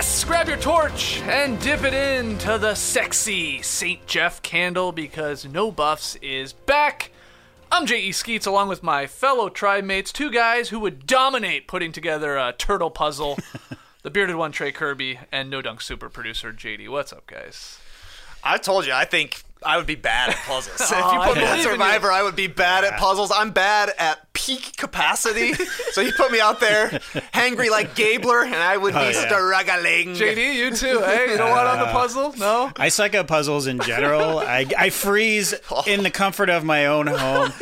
Yes, grab your torch and dip it into the sexy St. Jeff candle because No Buffs is back. I'm J.E. Skeets along with my fellow tribe mates, two guys who would dominate putting together a turtle puzzle. the bearded one, Trey Kirby, and No Dunk super producer, JD. What's up, guys? I told you, I think I would be bad at puzzles. if Oh, you put me on in. Survivor, I would be bad at puzzles. I'm bad at peak capacity. so you put me out there, hangry like Gabler, and I would be yeah. struggling. JD, you too, eh? You don't want on the puzzle? No? I suck at puzzles in general. I, I freeze in the comfort of my own home.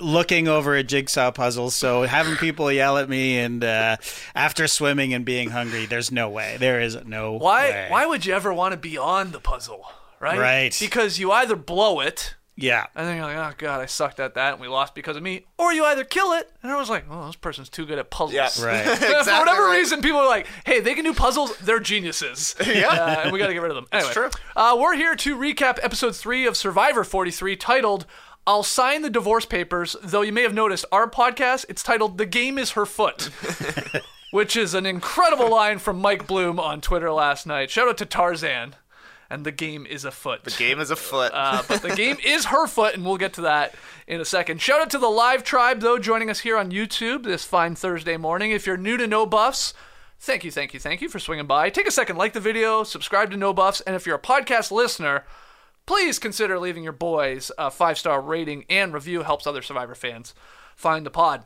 Looking over a jigsaw puzzle, so having people yell at me and uh, after swimming and being hungry, there's no way. There is no Why, way. why would you ever want to be on the puzzle, right? Right. Because you either blow it, Yeah, and then you're like, oh, God, I sucked at that, and we lost because of me, or you either kill it, and everyone's like, oh, this person's too good at puzzles. Yeah. right. For whatever right. reason, people are like, "Hey, they can do puzzles. They're geniuses." Yeah. uh, and we got to get rid of them. Anyway, true. Uh, we're here to recap episode three of Survivor 43, titled "I'll sign the divorce papers." Though you may have noticed, our podcast it's titled "The Game Is Her Foot," which is an incredible line from Mike Bloom on Twitter last night. Shout out to Tarzan. And the game is a foot. The game is afoot. Uh, but the game is her foot, and we'll get to that in a second. Shout out to the live tribe, though, joining us here on YouTube this fine Thursday morning. If you're new to No Buffs, thank you, thank you, thank you for swinging by. Take a second, like the video, subscribe to No Buffs, and if you're a podcast listener, please consider leaving your boys a five star rating and review. Helps other Survivor fans find the pod.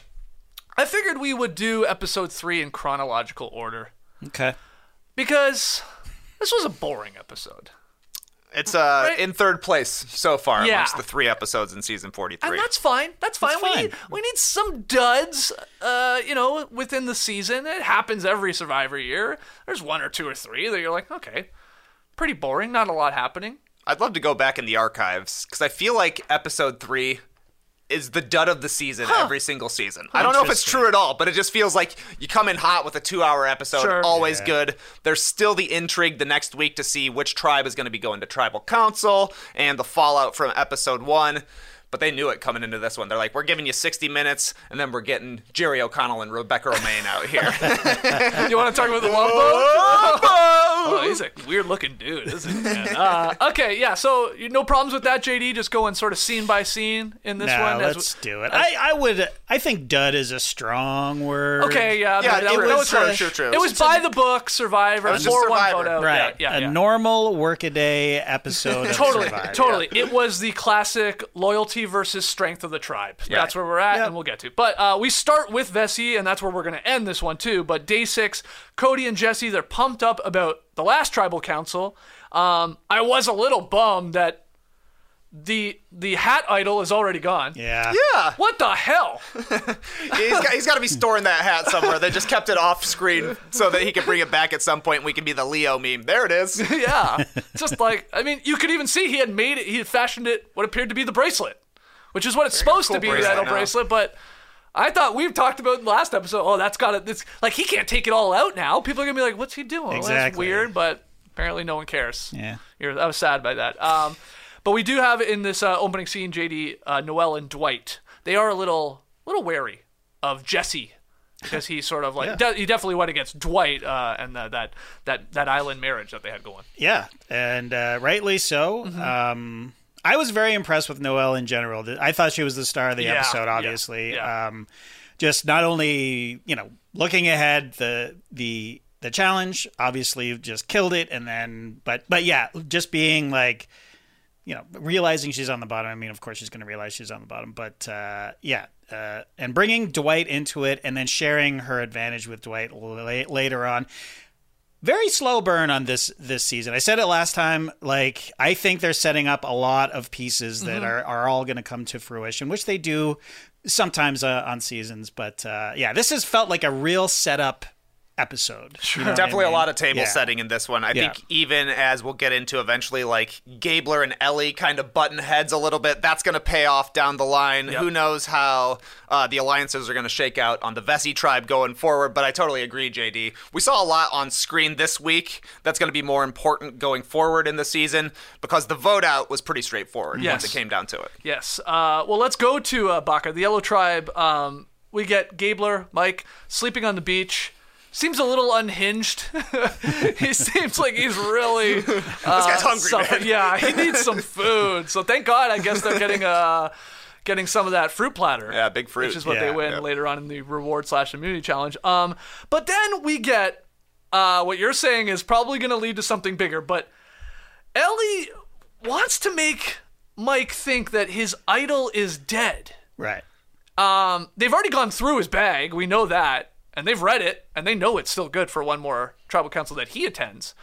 I figured we would do episode three in chronological order Okay. because this was a boring episode. it's uh, right. in third place so far Yeah. amongst the three episodes in season 43. And that's fine. That's fine. That's we fine. need we need some duds, uh, you know, within the season. It happens every Survivor year. There's one or two or three that you're like, okay, pretty boring. Not a lot happening. I'd love to go back in the archives because I feel like episode three is the dud of the season every single season. I don't know if it's true at all, but it just feels like you come in hot with a two hour episode, Sure. always good. There's still the intrigue the next week to see which tribe is going to be going to tribal council and the fallout from episode one. But they knew it coming into this one. They're like, we're giving you 60 minutes, and then we're getting Jerry O'Connell and Rebecca Romijn out here. You want to talk about the love boat? Oh, he's a weird looking dude, isn't he? man? Uh, okay, yeah. So no problems with that, JD. Just going sort of scene by scene in this no, one. as let's we- do it. I, I would. I think "dud" is a strong word. Okay, yeah, Yeah, that, it that was- true, true, true, true. It was It's by the book, Survivor, It was just four one Survivor. vote out. Right. Yeah, yeah, a yeah. normal workaday episode. Of Totally, Survivor. totally. It was the classic loyalty versus strength of the tribe. That's where we're at, Yep. and we'll get to. But uh, we start with Vesi, and that's where we're going to end this one too. But day six, Cody and Jesse, they're pumped up about the last tribal council. Um, I was a little bummed that the the hat idol is already gone. Yeah. yeah. What the hell? he's got, he's got to be storing that hat somewhere. They just kept it off screen so that he could bring it back at some point. and We can be the Leo meme. There it is. yeah, just like I mean, you could even see he had made it. He had fashioned it what appeared to be the bracelet, which is what it's supposed cool to be, the bracelet, idol bracelet. But I thought we've talked about in the last episode. Oh, that's got it. It's like he can't take it all out now. People are gonna be like, "What's he doing?" Well, that's weird, but apparently no one cares. Yeah. You're, I was sad by that. Um, but we do have in this uh, opening scene, JD, uh, Noelle, and Dwight. They are a little, little wary of Jesse because he sort of like de- he definitely went against Dwight uh, and the, that that that island marriage that they had going. Yeah, and uh, rightly so. Mm-hmm. Um, I was very impressed with Noelle in general. I thought she was the star of the Yeah, episode. yeah, Obviously, yeah. Um, just not only you know looking ahead the the the challenge obviously just killed it, and then but but yeah, just being like you know realizing she's on the bottom. I mean, of course she's going to realize she's on the bottom, but uh, yeah, uh, and bringing Dwight into it, and then sharing her advantage with Dwight la- later on. Very slow burn on this this season. I said it last time. Like I think they're setting up a lot of pieces that are, are all going to come to fruition, which they do sometimes uh, on seasons. But uh, yeah, this has felt like a real setup episode. You know what I Definitely a lot of table Yeah. setting in this one. I Yeah. think even as we'll get into eventually, like Gabler and Elie kind of button heads a little bit. That's going to pay off down the line. Who knows how uh, the alliances are going to shake out on the Vesi tribe going forward? But I totally agree, JD. We saw a lot on screen this week. That's going to be more important going forward in the season because the vote out was pretty straightforward Yes. once it came down to it. Yes. Uh, well, let's go to uh, Baka, the Yellow Tribe. Um, we get Gabler, Mike, sleeping on the beach. Seems a little unhinged. he seems like he's really. Uh, this guy's hungry, man. Yeah, he needs some food. So thank God, I guess they're getting uh, getting some of that fruit platter. Yeah, big fruit. Which is what Yeah, they win yeah. later on in the reward slash immunity challenge. Um, but then we get uh, what you're saying is probably going to lead to something bigger. But Elie wants to make Mike think that his idol is dead. Right. Um, they've already gone through his bag. We know that, and they've read it, and they know it's still good for one more tribal council that he attends.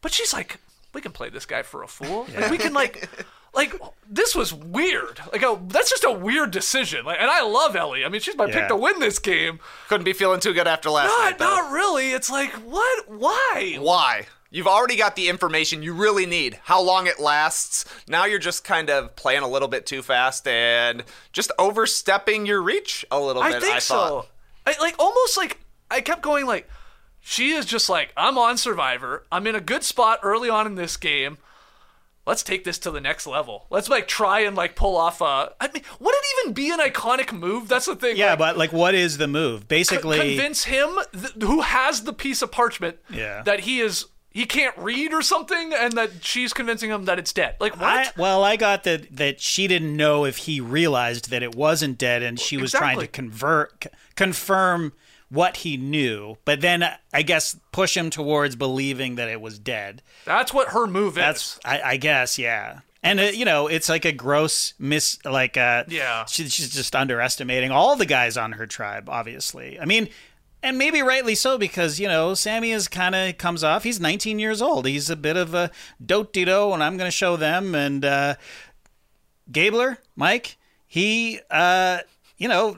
But she's like, we can play this guy for a fool. Like, we can like, like this was weird. Like, a, that's just a weird decision. Like, and I love Elie. I mean, she's my pick to win this game. Couldn't be feeling too good after last night. Not, though. not really. It's like, what? Why? Why? You've already got the information you really need, how long it lasts. Now you're just kind of playing a little bit too fast and just overstepping your reach a little I bit. think I thought. so. I like almost like I kept going like she is just like I'm on Survivor. I'm in a good spot early on in this game. Let's take this to the next level. Let's like try and like pull off a. I mean, would it even be an iconic move? That's the thing. Yeah, like, but like, what is the move? Basically, convince him th- who has the piece of parchment Yeah. that he is he can't read or something, and that she's convincing him that it's dead. Like what? I, well, I got that that she didn't know if he realized that it wasn't dead, and she was trying to convert, c- confirm what he knew, but then uh, I guess push him towards believing that it was dead. That's what her move That's, is. I, I guess, yeah. And uh, you know, it's like a gross miss. Like, uh, Yeah. she, she's just underestimating all the guys on her tribe. Obviously, I mean, and maybe rightly so because you know Sami is kind of comes off. He's 19 years old. He's a bit of a dote do, and I'm going to show them. And uh, Gabler, Mike, he, uh, you know,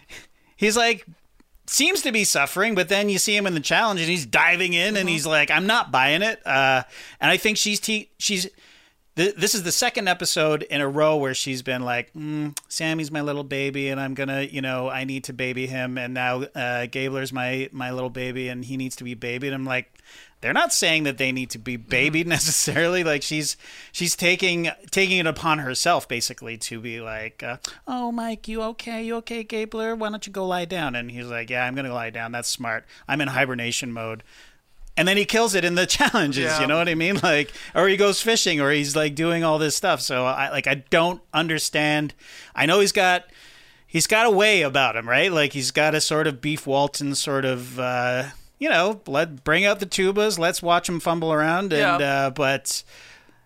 he's like seems to be suffering, but then you see him in the challenge and he's diving in and he's like, I'm not buying it. Uh, and I think she's te- she's th- this is the second episode in a row where she's been like, mm, Sami's my little baby, and I'm gonna, you know, I need to baby him, and now uh, Gabler's my my little baby, and he needs to be babied. I'm like. They're not saying that they need to be babied necessarily. Like she's she's taking taking it upon herself basically to be like, uh, "Oh, Mike, you okay? You okay, Gabler? Why don't you go lie down?" And he's like, "Yeah, I'm gonna lie down. That's smart. I'm in hibernation mode." And then he kills it in the challenges Yeah. you know what i mean like or he goes fishing or he's like doing all this stuff so i like i don't understand i know he's got he's got a way about him right like he's got a sort of beef walton sort of uh you know let bring out the tubas let's watch him fumble around and Yeah. uh but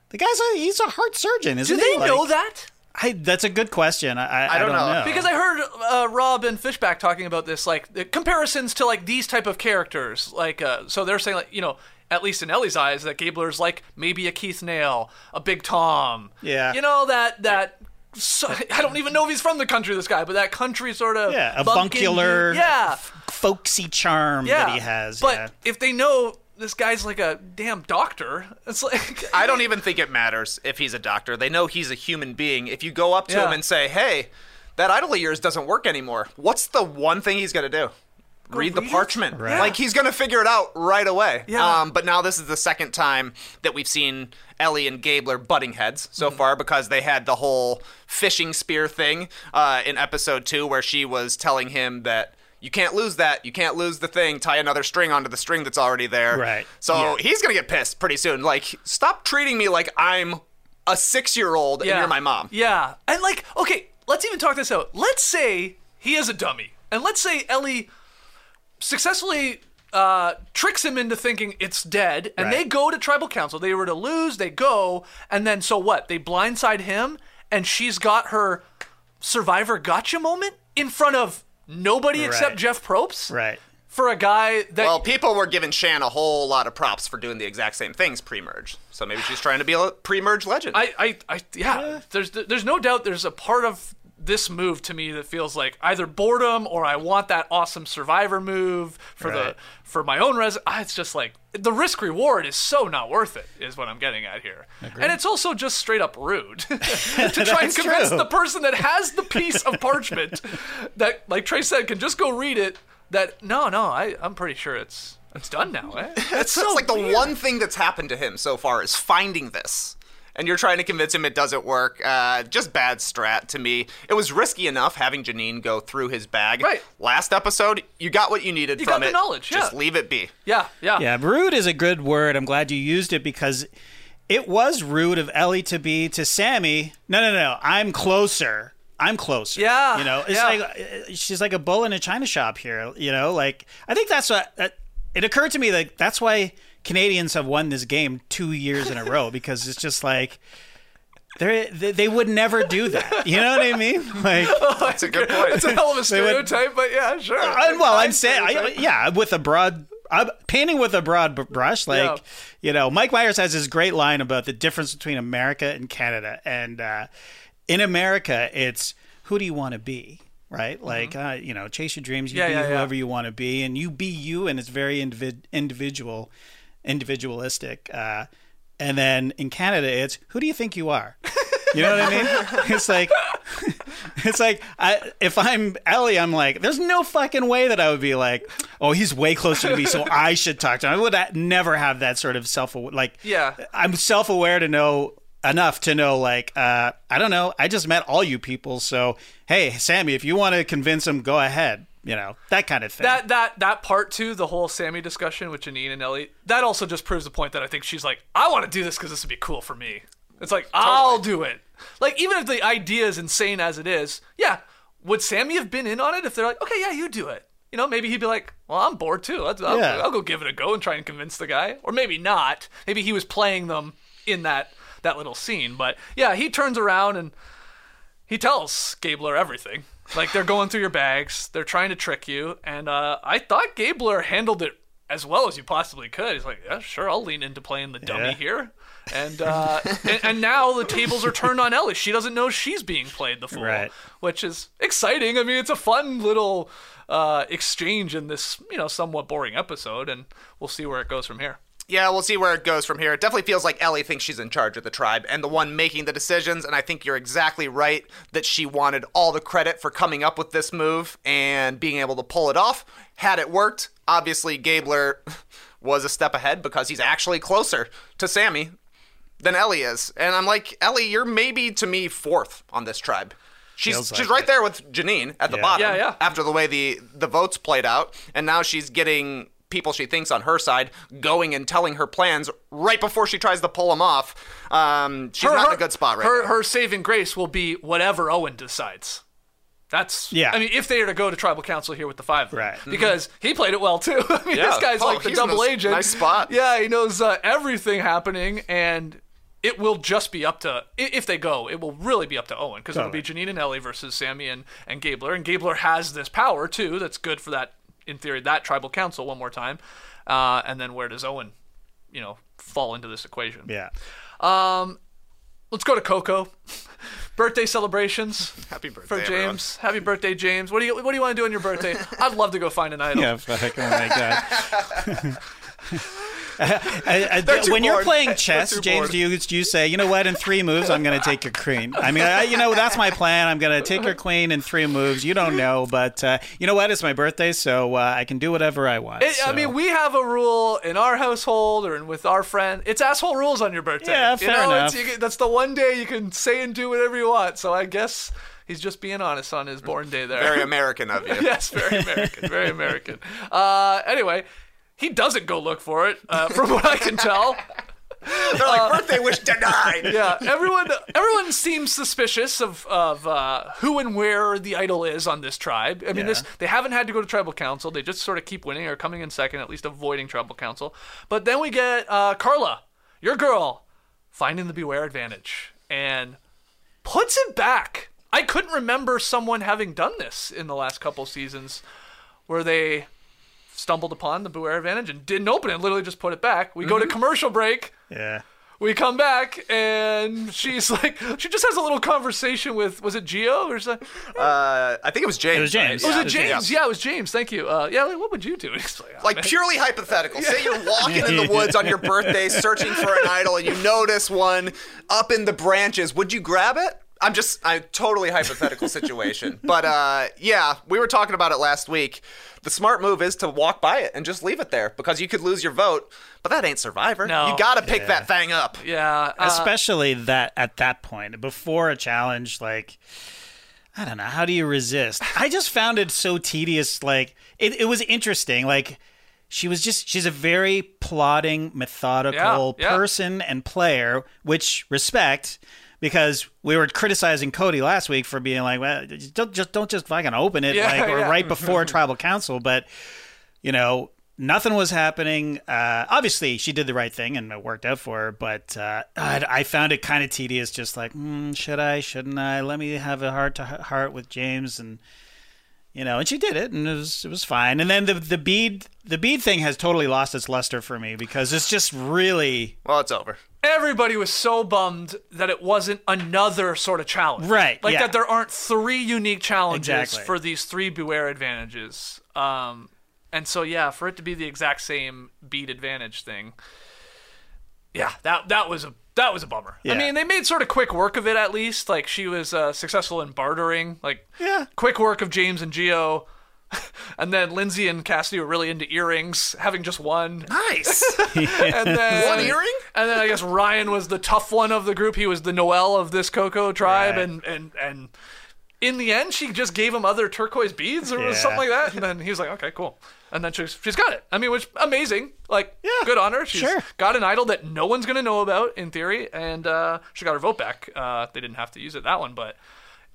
the guy's a he's a heart surgeon Do isn't they he Like, know that? I, that's a good question i i, I don't don't know. know, Because I heard uh, Rob and Fishbach talking about this, like the comparisons to like these type of characters. Like, uh, so they're saying like you know, at least in Elie's eyes, that Gabler's like maybe a Keith Nale, a Big Tom. Yeah. You know that that. So, I don't even know if he's from the country. This guy, but that country sort of yeah bunkin- avuncular yeah, folksy charm yeah. that he has But yeah. if they know this guy's like a damn doctor, it's like I don't even think it matters if he's a doctor. They know he's a human being. If you go up to Yeah. him and say, "Hey, that idol of yours doesn't work anymore," what's the one thing he's gonna do? Read the read it? parchment. Right. Like he's gonna figure it out right away. Yeah. Um, but now this is the second time that we've seen Elie and Gabler butting heads so Mm-hmm. far because they had the whole fishing spear thing uh, in episode two where she was telling him that. You can't lose that. You can't lose the thing. Tie another string onto the string that's already there. Right. So Yeah. he's gonna get pissed pretty soon. Like, stop treating me like I'm a six-year-old and you're my mom. Yeah. And like, okay, let's even talk this out. Let's say he is a dummy. And let's say Elie successfully uh, tricks him into thinking it's dead, and Right. they go to tribal council. They were to lose, they go, and then so what? They blindside him, and she's got her survivor gotcha moment? in front of nobody except Jeff Probst Right. for a guy that Well, people were giving Shan a whole lot of props for doing the exact same things pre-merge. So maybe she's trying to be a pre-merge legend. I, I, I yeah, There's there's no doubt there's a part of this move to me that feels like either boredom or I want that awesome survivor move for the for my own res. It's just like the risk reward is so not worth it. Is what I'm getting at here, and it's also just straight up rude to try and convince true. the person that has the piece of parchment that, like Trey said, can just go read it. That no, no, I I'm pretty sure it's it's done now. Eh? It's so like the weird. one thing that's happened to him so far is finding this. And you're trying to convince him it doesn't work. Uh, just bad strat to me. It was risky enough having Jeanine go through his bag. Right. Last episode, you got what you needed You from got the it. knowledge, Just yeah. leave it be. Yeah, yeah, Yeah, rude is a good word. I'm glad you used it because it was rude of Elie to be to Sami. No, no, no. I'm closer. I'm closer. Yeah, You know, it's yeah. like uh, she's like a bull in a china shop here. You know, like I think that's what uh, it occurred to me that that's why Canadians have won this game two years in a row because it's just like. They're, they they would never do that. You know what I mean? Like, That's a good point. It's a hell of a would- stereotype, but yeah, sure. Uh, well, I'm saying, yeah, with a broad, I'm painting with a broad b- brush. Like, Yeah. you know, Mike Myers has this great line about the difference between America and Canada. And uh, in America, it's who do you want to be? Right? Like, uh, you know, chase your dreams. You Mm-hmm. Yeah, be yeah, yeah. whoever you want to be, and you be you, and it's very individ- individual, individualistic. Uh, and then in Canada, it's who do you think you are? You know what I mean? It's like it's like I, if I'm Elie, I'm like, there's no fucking way that I would be like, oh, he's way closer to me, so I should talk to him. I would uh, never have that sort of self like. Yeah. I'm self aware to know enough to know like uh, I don't know. I just met all you people, so hey, Sami, if you want to convince him, go ahead. You know that kind of thing. that that that part too, the whole Sami discussion with Jeanine and Elie, that also just proves the point that I think she's like, I want to do this because this would be cool for me. It's like I'll do it. Like even if the idea is insane as it is, yeah, would Sami have been in on it if they're like, okay, yeah, you do it? You know, maybe he'd be like, well, I'm bored too. Let's, I'll, Yeah. I'll go give it a go and try and convince the guy, or maybe not. Maybe he was playing them in that that little scene, but yeah, he turns around and he tells Gabler everything. Like they're going through your bags, they're trying to trick you, and uh, I thought Gabler handled it as well as you possibly could. He's like, yeah, sure, I'll lean into playing the dummy Yeah. here. And, uh, and and now the tables are turned on Elie. She doesn't know she's being played the fool, Right. which is exciting. I mean, it's a fun little uh, exchange in this you know somewhat boring episode, and we'll see where it goes from here. Yeah, we'll see where it goes from here. It definitely feels like Elie thinks she's in charge of the tribe and the one making the decisions. And I think you're exactly right that she wanted all the credit for coming up with this move and being able to pull it off. Had it worked, obviously Gabler was a step ahead because he's actually closer to Sami than Elie is. And I'm like, Elie, you're maybe to me fourth on this tribe. She's Feels she's like right it. there with Jeanine at the Yeah. bottom Yeah, yeah. after the way the the votes played out, and now she's getting people she thinks on her side going and telling her plans right before she tries to pull them off. Um, she's not in a good spot right her, now. Her saving grace will be whatever Owen decides. That's Yeah. I mean, if they are to go to tribal council here with the five, of them. Right. Because he played it well too. I mean, Yeah. this guy's Oh, like the he's a double s- agent. nice spot. Yeah, he knows uh, everything happening, and it will just be up to if they go. It will really be up to Owen because it'll be Jeanine and Elie versus Sami and and Gabler, and Gabler has this power too. That's good for that in theory that tribal council one more time, uh, and then where does Owen, you know, fall into this equation? yeah. Let's go to Coco. birthday celebrations. Happy birthday, for everyone. James. Happy birthday, James. What do you What do you want to do on your birthday? I'd love to go find an idol. Yeah, fuck. Oh my god. I- I- too when you're playing chess, James, do you do you say, you know what? In three moves, I'm going to take your queen. I mean, I, you know, that's my plan. I'm going to take your queen in three moves. You don't know, but uh, you know what? It's my birthday, so uh, I can do whatever I want. It, I mean, we have a rule in our household or in, with our friend. It's asshole rules on your birthday. Yeah, you fair know, enough. It's, you, get- that's the one day you can say and do whatever you want. So I guess he's just being honest on his born day there. Very American of you. yes, very American, very American. Uh, anyway, he doesn't go look for it, uh, from what I can tell. They're like birthday wish denied. yeah, everyone everyone seems suspicious of of uh, who and where the idol is on this tribe. I mean, Yeah. this they haven't had to go to tribal council. They just sort of keep winning or coming in second, at least avoiding tribal council. But then we get uh, Karla, your girl, finding the beware advantage and puts it back I couldn't remember someone having done this in the last couple seasons, where they stumbled upon the Beware advantage and didn't open it. Literally just put it back. We go Mm-hmm. to commercial break. Yeah. We come back and she's like, she just has a little conversation with, was it Geo or something? Uh, I think it was James. It was James. right? Was Yeah, it James? Yeah, it was James. Thank you. Uh, yeah, like, what would you do? He's like, "Oh, Like purely hypothetical. Say you're walking in the woods on your birthday searching for an idol and you notice one up in the branches. Would you grab it? I'm just a totally hypothetical situation. But uh, yeah, we were talking about it last week. The smart move is to walk by it and just leave it there because you could lose your vote. But that ain't Survivor. No. You got to pick that thing up. Yeah. uh, Especially that at that point, before a challenge, like I don't know, how do you resist? I just found it so tedious. Like it, it was interesting. Like she was just she's a very plodding, methodical Yeah, yeah. person and player, which respect because we were criticizing Cody last week for being like, well, don't just don't just fucking open it Yeah, like or yeah. right before tribal council, but you know, nothing was happening. Uh, obviously, she did the right thing and it worked out for her, but uh, I, I found it kind of tedious. Just like, mm, should I? Shouldn't I? Let me have a heart to heart with James, and you know, and she did it, and it was it was fine. And then the the bead the bead thing has totally lost its luster for me because it's just really Well, it's over. everybody was so bummed that it wasn't another sort of challenge. Right, Like yeah. that there aren't three unique challenges Exactly. for these three Beware advantages. Um, and so yeah, for it to be the exact same bead advantage thing, yeah, that that was a that was a bummer. I mean, they made sort of quick work of it at least. Like she was uh, successful in bartering. Like Yeah. quick work of James and Geo. And then Lindsay and Cassidy were really into earrings, having just one. Nice. And then One earring? And then I guess Ryan was the tough one of the group. He was the Noelle of this Coco tribe, Right. and and and in the end, she just gave him other turquoise beads or Yeah. something like that. And then he was like, "Okay, cool." And then she's she's got it. I mean, which amazing. Like, Yeah, good on her. She's sure. got an idol that no one's gonna know about in theory, and uh, she got her vote back. Uh, they didn't have to use it that one, but.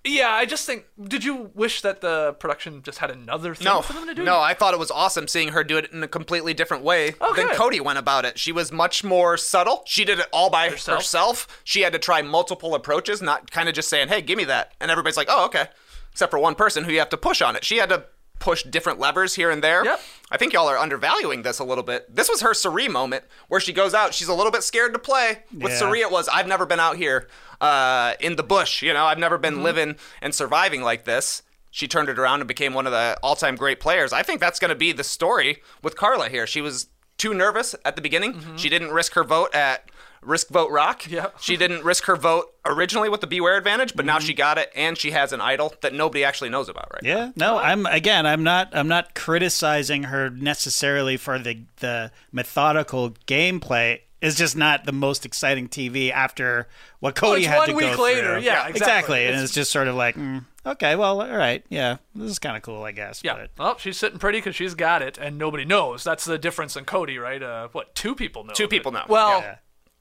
Yeah, I just think. Did you wish that the production just had another thing No, for them to do? no, I thought it was awesome seeing her do it in a completely different way Oh, than. Cody went about it. She was much more subtle. She did it all by Herself? herself. She had to try multiple approaches, not kind of just saying, "Hey, give me that," and everybody's like, "Oh, okay." Except for one person who you have to push on it. She had to push different levers here and there. Yep. I think y'all are undervaluing this a little bit. This was her Sari moment where she goes out. She's a little bit scared to play. With Yeah. Sari, it was, I've never been out here uh, in the bush. You know, I've never been living and surviving like this. She turned it around and became one of the all time great players. I think that's going to be the story with Karla here. She was too nervous at the beginning. She didn't risk her vote at Risk Vote Rock. Yeah. She didn't risk her vote originally with the Beware advantage, but now she got it and she has an idol that nobody actually knows about right now. Yeah, no, I'm again. I'm not. I'm not criticizing her necessarily for the the methodical gameplay. It's just not the most exciting TV after what Cody it's had one to week go later. through. Yeah, exactly. And It's- it's just sort of like, mm, okay, well, all right, yeah, this is kind of cool, I guess. Yeah. but- Well, she's sitting pretty because she's got it, and nobody knows. That's the difference in Cody, right? Uh, what two people know? Two of it. people know. Well, Yeah.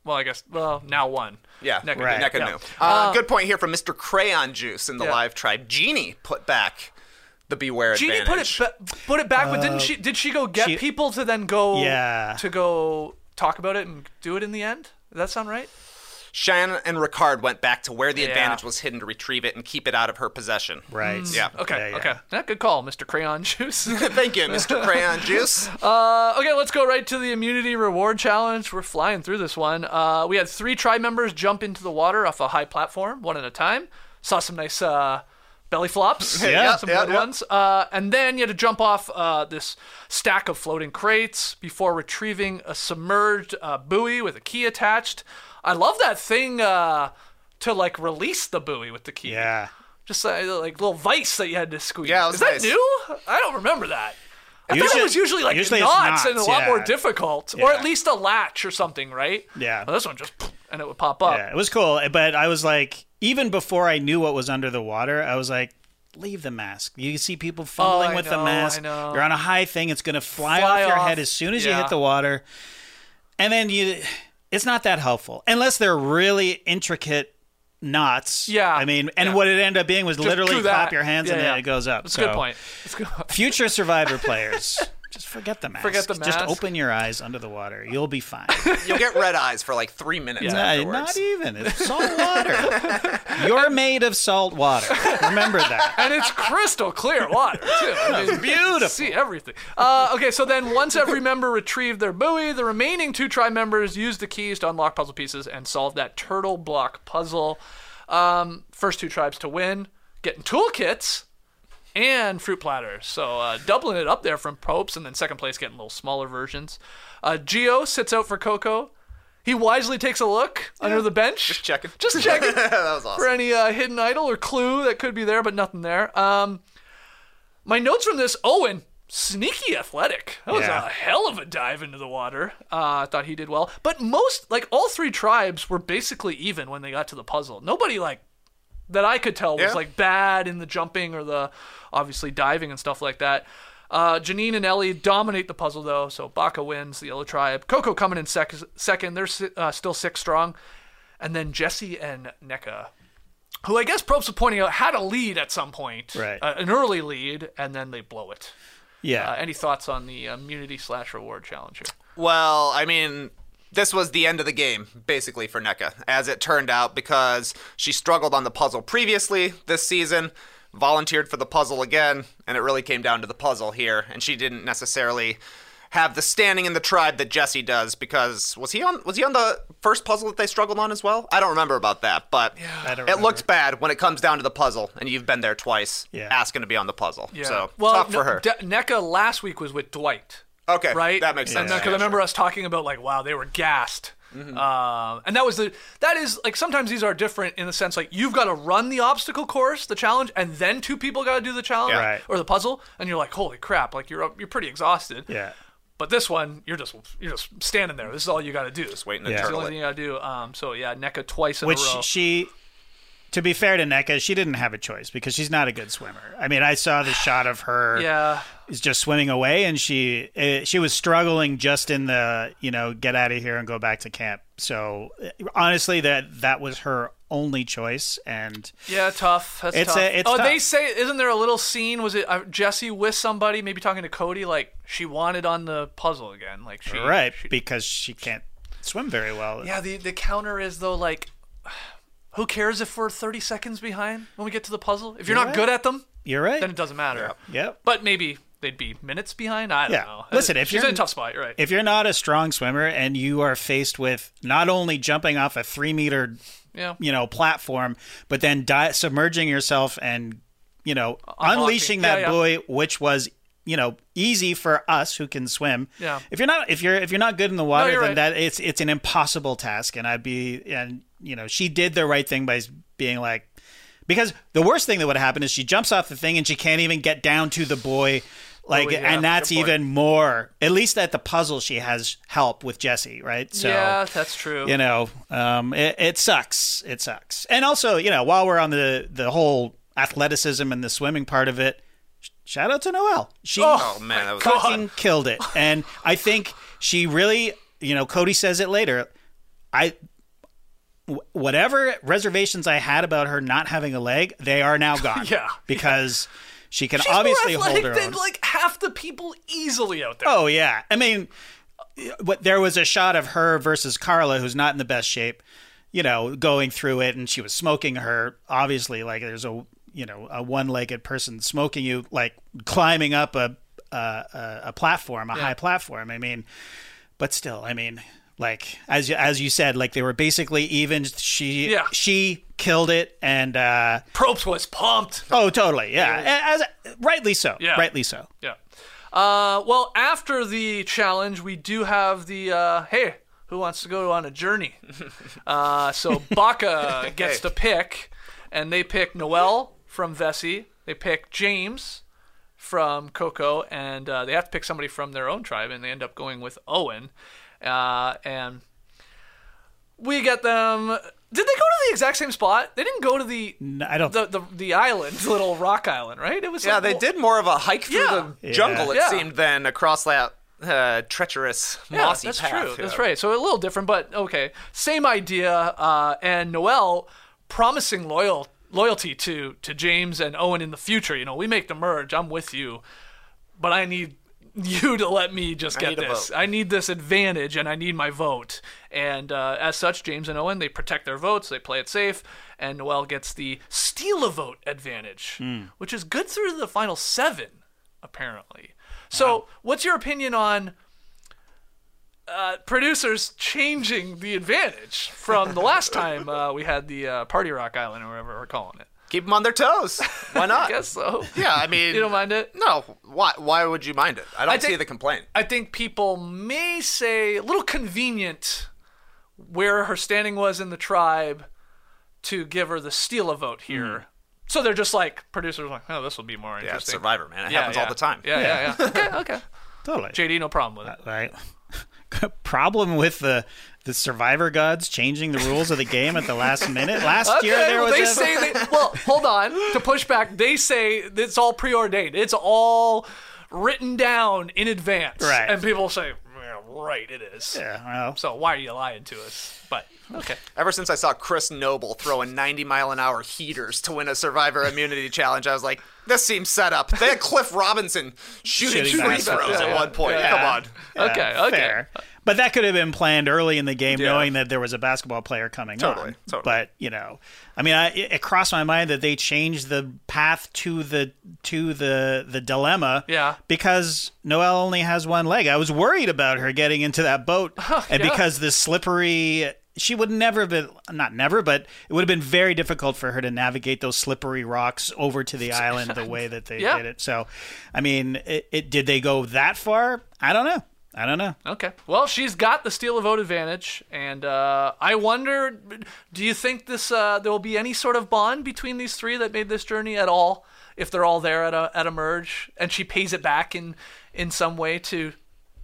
Well, I guess. Well, now one. Yeah, Neck Right. Neck Yeah. new. Uh, good point here from Mr. Crayon Juice in the Yeah. live tribe. Jeannie put back the Beware Jeannie put it ba- put it back, but didn't she? Did she go get she- people to then go? Yeah. To go talk about it and do it in the end. Does that sound right? Shannon and Ricard went back to where the Yeah. advantage was hidden to retrieve it and keep it out of her possession. Right. Yeah. Okay. Yeah, yeah. Okay. Yeah, good call, Mr. Crayon Juice. Thank you, Mr. Crayon Juice. Uh, okay, let's go right to the immunity reward challenge. We're flying through this one. Uh, we had three tribe members jump into the water off a high platform, one at a time. Saw some nice uh, belly flops. Yeah, some yeah, good yeah. ones. Uh, and then you had to jump off uh, this stack of floating crates before retrieving a submerged uh, buoy with a key attached. I love that thing uh, to like release the buoy with the key. Yeah. Just uh, like little vice that you had to squeeze. Yeah, it was Is that new? I don't remember that. I thought Usually- it was usually like usually it's knots, and a knots, lot more yeah. difficult, or at least a latch or something, right? Yeah. Well, this one just and it would pop up. Yeah, it was cool, but I was like, even before I knew what was under the water, I was like, leave the mask. You see people fumbling Oh, with know, the mask. I know. You're on a high thing; it's going to fly, Fly off your off. head as soon as you hit the water, and then you. It's not that helpful unless they're really intricate knots. Yeah. I mean, and Yeah. what it ended up being was Just literally clap your hands Yeah, and yeah. then it goes up. That's a So, good point. That's a good. Future Survivor players, Just forget the mask. Forget the Just open your eyes under the water. You'll be fine. You'll get red eyes for like three minutes Nah, afterwards. not even. It's salt water. You're made of salt water. Remember that. and it's crystal clear water too. I mean, beautiful. See everything. Uh, okay, so then once every member retrieved their buoy, the remaining two tribe members used the keys to unlock puzzle pieces and solve that turtle block puzzle. Um, first two tribes to win, getting toolkits and fruit platters. So uh, doubling it up there from Popes, and then second place getting little smaller versions. Uh, Geo sits out for Coco. He wisely takes a look under the bench. Just checking. Just checking that was awesome. for any uh, hidden idol or clue that could be there, but nothing there. Um, my notes from this: Owen, sneaky athletic. That was Yeah. a hell of a dive into the water. Uh, I thought he did well, but most, like all three tribes, were basically even when they got to the puzzle. Nobody like that I could tell was Yeah. like bad in the jumping or the obviously diving and stuff like that. Uh, Jeanine and Elie dominate the puzzle though, so Baka wins the yellow tribe. Coco coming in sec- second, they're uh, still six strong, and then Jesse and Nneka, who I guess Probst was pointing out had a lead at some point, Right. uh, an early lead, and then they blow it. Yeah. Uh, any thoughts on the immunity slash reward challenge here? Well, I mean, this was the end of the game, basically, for Nneka, as it turned out, because she struggled on the puzzle previously this season, volunteered for the puzzle again, and it really came down to the puzzle here, and she didn't necessarily have the standing in the tribe that Jesse does because was he on was he on the first puzzle that they struggled on as well? I don't remember about that, but I don't it looked bad when it comes down to the puzzle and you've been there twice Yeah. asking to be on the puzzle. So well, tough no, for her. De- Nneka last week was with Dwight. Okay, right? That makes sense. And because I Yeah, remember sure. us talking about like, wow, they were gassed. Mm-hmm. Um, and that was the that is like sometimes these are different in the sense like you've got to run the obstacle course, the challenge, and then two people got to do the challenge Yeah. Right. or the puzzle, and you're like, holy crap, like you're you're pretty exhausted. yeah. But this one, you're just you're just standing there. This is all you got to do. Just waiting to Yeah. It's the turtle only thing you got to do. Um, so yeah, Nneka twice in Which a row. she, to be fair to Nneka, she didn't have a choice because she's not a good swimmer. I mean, I saw the shot of her yeah, is just swimming away, and she uh, she was struggling just in the you know get out of here and go back to camp. So uh, honestly, that that was her only choice, and yeah, tough. That's It's tough. a- it's oh, they say, isn't there a little scene? Was it uh, Jesse with somebody, maybe talking to Cody? Like she wanted on the puzzle again. Like she right she- because she can't swim very well. Yeah, the the counter is though like who cares if we're 30 seconds behind when we get to the puzzle? If you're not right. good at them, You're right. then it doesn't matter. Yep. But maybe they'd be minutes behind. I don't Yeah. know. Listen, if she's you're- in a tough spot, you're right. If you're not a strong swimmer and you are faced with not only jumping off a three meter, yeah. you know, platform, but then di- submerging yourself and you know Unlocking. unleashing that yeah. buoy, which was you know easy for us who can swim. Yeah. If you're not if you're if you're not good in the water, you're then right. that it's it's an impossible task. And I'd be and you know she did the right thing by being like. Because the worst thing that would happen is she jumps off the thing and she can't even get down to the buoy, like, Oh, yeah, and that's even more. At least at the puzzle, she has help with Jesse, right? So, yeah, that's true. you know, um, it, it sucks. It sucks. And also, you know, while we're on the the whole athleticism and the swimming part of it, shout out to Noelle. She Oh man, that was fucking killed it. And I think she really, you know, Cody says it later. I whatever reservations I had about her not having a leg, they are now gone. Yeah. because she can She's obviously hold her than own. like half the people easily out there. Oh yeah, I mean, what there was a shot of her versus Karla, who's not in the best shape. You know, going through it, and she was smoking her. Obviously, like there's a you know a one-legged person smoking you, like climbing up a a, a, a platform, a high platform. I mean, but still, I mean, like as you, as you said, like they were basically even. She Yeah. she killed it, and uh, Probst was pumped. oh, totally, yeah, as rightly so, Yeah. rightly so. Yeah. Uh, well, after the challenge, we do have the uh, hey, who wants to go on a journey? Uh, so Baka gets to pick, and they pick Noelle from Vesi. They pick James from Coco, and uh, they have to pick somebody from their own tribe, and they end up going with Owen. Uh, and we get them. Did they go to the exact same spot? They didn't go to the No, I don't. the the, the island, the little rock island, right? It was Yeah, like- they did more of a hike through Yeah. the jungle, it Yeah. seemed, than across that uh, treacherous, Yeah, mossy that's path. true. yeah. That's right. So a little different, but okay. Same idea. Uh, and Noelle promising loyal loyalty to to James and Owen in the future. You know, we make the merge. I'm with you, but I need you to let me just get a this. I need this advantage, and I need my vote. And uh, as such, James and Owen they protect their votes, they play it safe, and Noelle gets the steal a vote advantage, which is good through the final seven, apparently. So, what's your opinion on? Uh, producers changing the advantage from the last time uh, we had the uh, Party Rock Island or whatever we're calling it. Keep them on their toes. Why not? I guess so. Yeah, I mean, You don't mind it? No, why? Why would you mind it? I don't I think- see the complaint. I think people may say a little convenient where her standing was in the tribe to give her the steal a vote here. Mm-hmm. So they're just like producers are like, oh, this will be more interesting. Yeah, interesting. Survivor, man. It Yeah, happens yeah. all the time. Yeah, yeah, yeah. okay, okay. Totally. JD, no problem with it. Uh, right. Problem with the the Survivor gods changing the rules of the game at the last minute. Last Okay, year there was they a, say they, well, hold on. To push back, they say it's all preordained. It's all written down in advance. Right. And people say, yeah, right, it is. Yeah, well, So why are you lying to us? But okay. Ever since I saw Chris Noble throwing 90 mile an hour heaters to win a Survivor Immunity Challenge, I was like, this seems set up. They had Cliff Robinson shooting, Shooting free throws Yeah, at one point. yeah. Come on. yeah, Okay, okay. fair. But that could have been planned early in the game, Yeah. knowing that there was a basketball player coming Totally, on. totally. But you know, I mean, I, it, crossed my mind that they changed the path to the to the the dilemma. Yeah. Because Noelle only has one leg. I was worried about her getting into that boat, oh, and yeah. because the slippery. She would never have been, not never, but it would have been very difficult for her to navigate those slippery rocks over to the island the way that they Yeah. did it. So, I mean, it, it did they go that far? I don't know. I don't know. Okay. Well, she's got the steal a vote advantage, and uh, I wonder, do you think this uh, there will be any sort of bond between these three that made this journey at all? If they're all there at a at a merge, and she pays it back in in some way to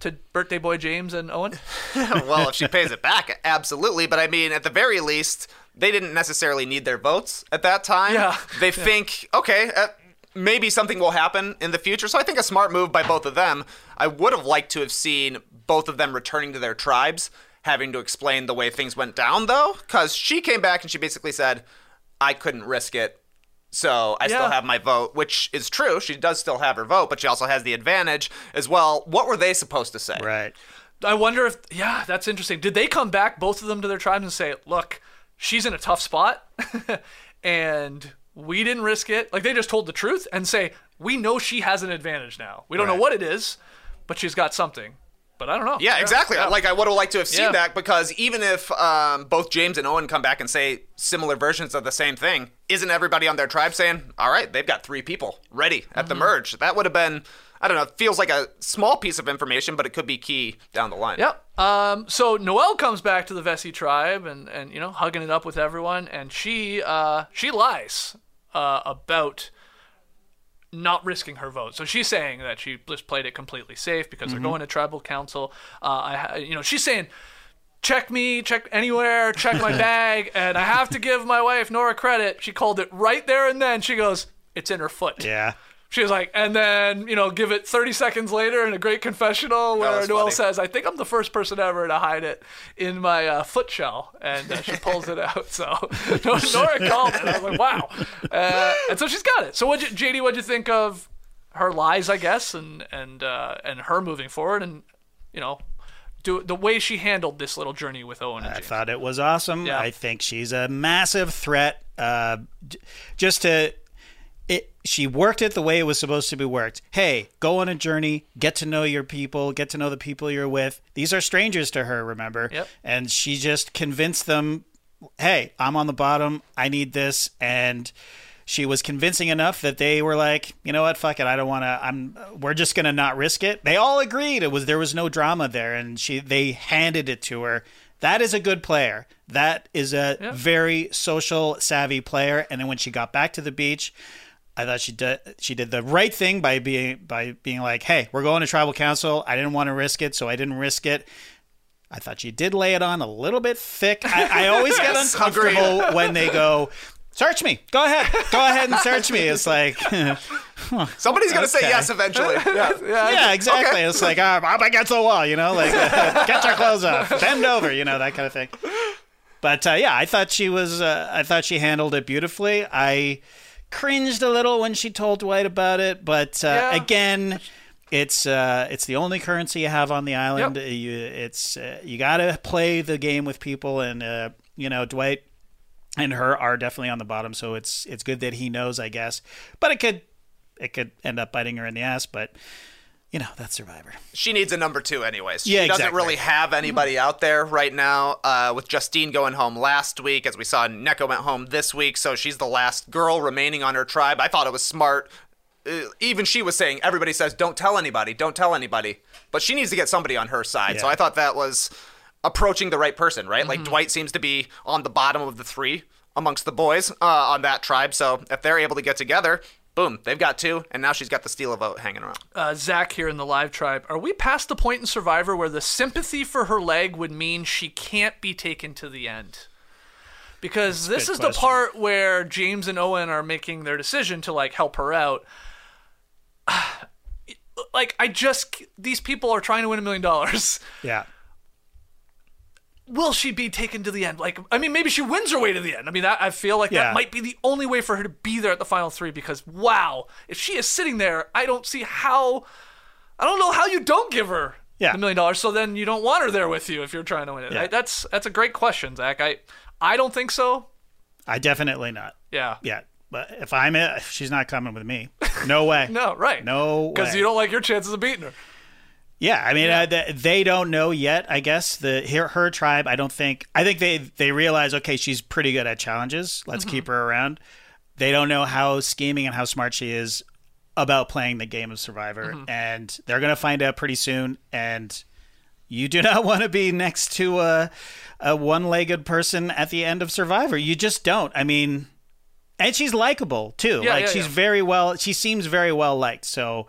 to birthday boy James and Owen. well, if she pays it back, absolutely. But I mean, at the very least, they didn't necessarily need their votes at that time. Yeah. They think, okay, uh, maybe something will happen in the future. So I think a smart move by both of them. I would have liked to have seen both of them returning to their tribes, having to explain the way things went down, though, because she came back and she basically said, I couldn't risk it. So I still have my vote, which is true. She does still have her vote, but she also has the advantage as well. What were they supposed to say? Right. I wonder if yeah, that's interesting. Did they come back both of them to their tribes and say, "Look, she's in a tough spot, and we didn't risk it." Like they just told the truth and say, "We know she has an advantage now. We don't know what it is, but she's got something." But I don't know. Yeah, exactly. yeah. Like I would have liked to have seen Yeah. that because even if um, both James and Owen come back and say similar versions of the same thing, isn't everybody on their tribe saying, "All right, they've got three people ready at Mm-hmm. the merge"? That would have been, I don't know, feels like a small piece of information, but it could be key down the line. Yep. Um, so Noelle comes back to the Vesi tribe and, and you know hugging it up with everyone, and she uh, she lies uh, about not risking her vote. So she's saying that she just played it completely safe because they're going to tribal council. Uh, I you know she's saying. Check me, check anywhere, check my bag, and I have to give my wife Nora credit. She called it right there and then. She goes, "It's in her foot." Yeah. She was like, and then, you know, give it 30 seconds later in a great confessional where Noelle funny. says, I think I'm the first person ever to hide it in my uh, foot shell. And uh, she pulls it out. So Nora called it. I was like, wow. Uh, and so she's got it. So, what JD, what'd you think of her lies, I guess, and and uh, and her moving forward and, you know, do the way she handled this little journey with Owen and I James? thought it was awesome. Yeah. I think she's a massive threat. Uh, just to, it, she worked it the way it was supposed to be worked. Hey, go on a journey, get to know your people, get to know the people you're with. These are strangers to her, remember? Yep. And she just convinced them, hey, I'm on the bottom. I need this. And she was convincing enough that they were like, you know what, fuck it, I don't want to. I'm. We're just gonna not risk it. They all agreed. It was there was no drama there, and she they handed it to her. That is a good player. That is a very social savvy player. And then when she got back to the beach, I thought she did she did the right thing by being by being like, hey, we're going to tribal council. I didn't want to risk it, so I didn't risk it. I thought she did lay it on a little bit thick. I, I always get Yes, uncomfortable when they go, search me. Go ahead. Go ahead and search me. It's like, Somebody's gonna say yes eventually. Yeah. yeah, exactly. It's like, uh, I'm against the wall, you know, like, get your clothes off, bend over, you know, that kind of thing. But uh, yeah, I thought she was, uh, I thought she handled it beautifully. I cringed a little when she told Dwight about it, but uh, Yeah. again, It's uh, it's the only currency you have on the island. Yep. You, it's uh, you got to play the game with people, and uh, you know Dwight and her are definitely on the bottom. So it's it's good that he knows, I guess. But it could it could end up biting her in the ass. But you know that's Survivor. she needs a number two anyways. Yeah, she doesn't really have anybody out there right now. Uh, with Justine going home last week, as we saw, Nneka went home this week, so she's the last girl remaining on her tribe. I thought it was smart. Uh, even she was saying, everybody says, don't tell anybody, don't tell anybody. But she needs to get somebody on her side. Yeah. So I thought that was approaching the right person, right? Like Dwight seems to be on the bottom of the three amongst the boys uh, on that tribe. So if they're able to get together, boom, they've got two, and now she's got the steal a vote hanging around. uh, Zach here in the live tribe. Are we past the point in Survivor where the sympathy for her leg would mean she can't be taken to the end? Because this good is the part where James and Owen are making their decision to like help her out. Like I just these people are trying to win a million dollars. Yeah. Will she be taken to the end? Like I mean maybe she wins her way to the end. I mean that I feel like Yeah. that might be the only way for her to be there at the final 3 because wow, if she is sitting there, I don't see how I don't know how you don't give her Yeah. the million dollars. So then you don't want her there with you if you're trying to win it. Yeah. That's that's a great question, Zach. I I don't think so. I definitely not. Yeah. Yeah. But if I'm it, she's not coming with me. No way. No, right. No Because you don't like your chances of beating her. Yeah, I mean, Uh, th- they don't know yet. I guess the her, her tribe. I don't think. I think they they realize. Okay, she's pretty good at challenges. Let's keep her around. They don't know how scheming and how smart she is about playing the game of Survivor, and they're gonna find out pretty soon. And you do not want to be next to a a one legged person at the end of Survivor. You just don't. I mean. And she's likable too. Yeah, like yeah, she's yeah. very well. She seems very well liked. So,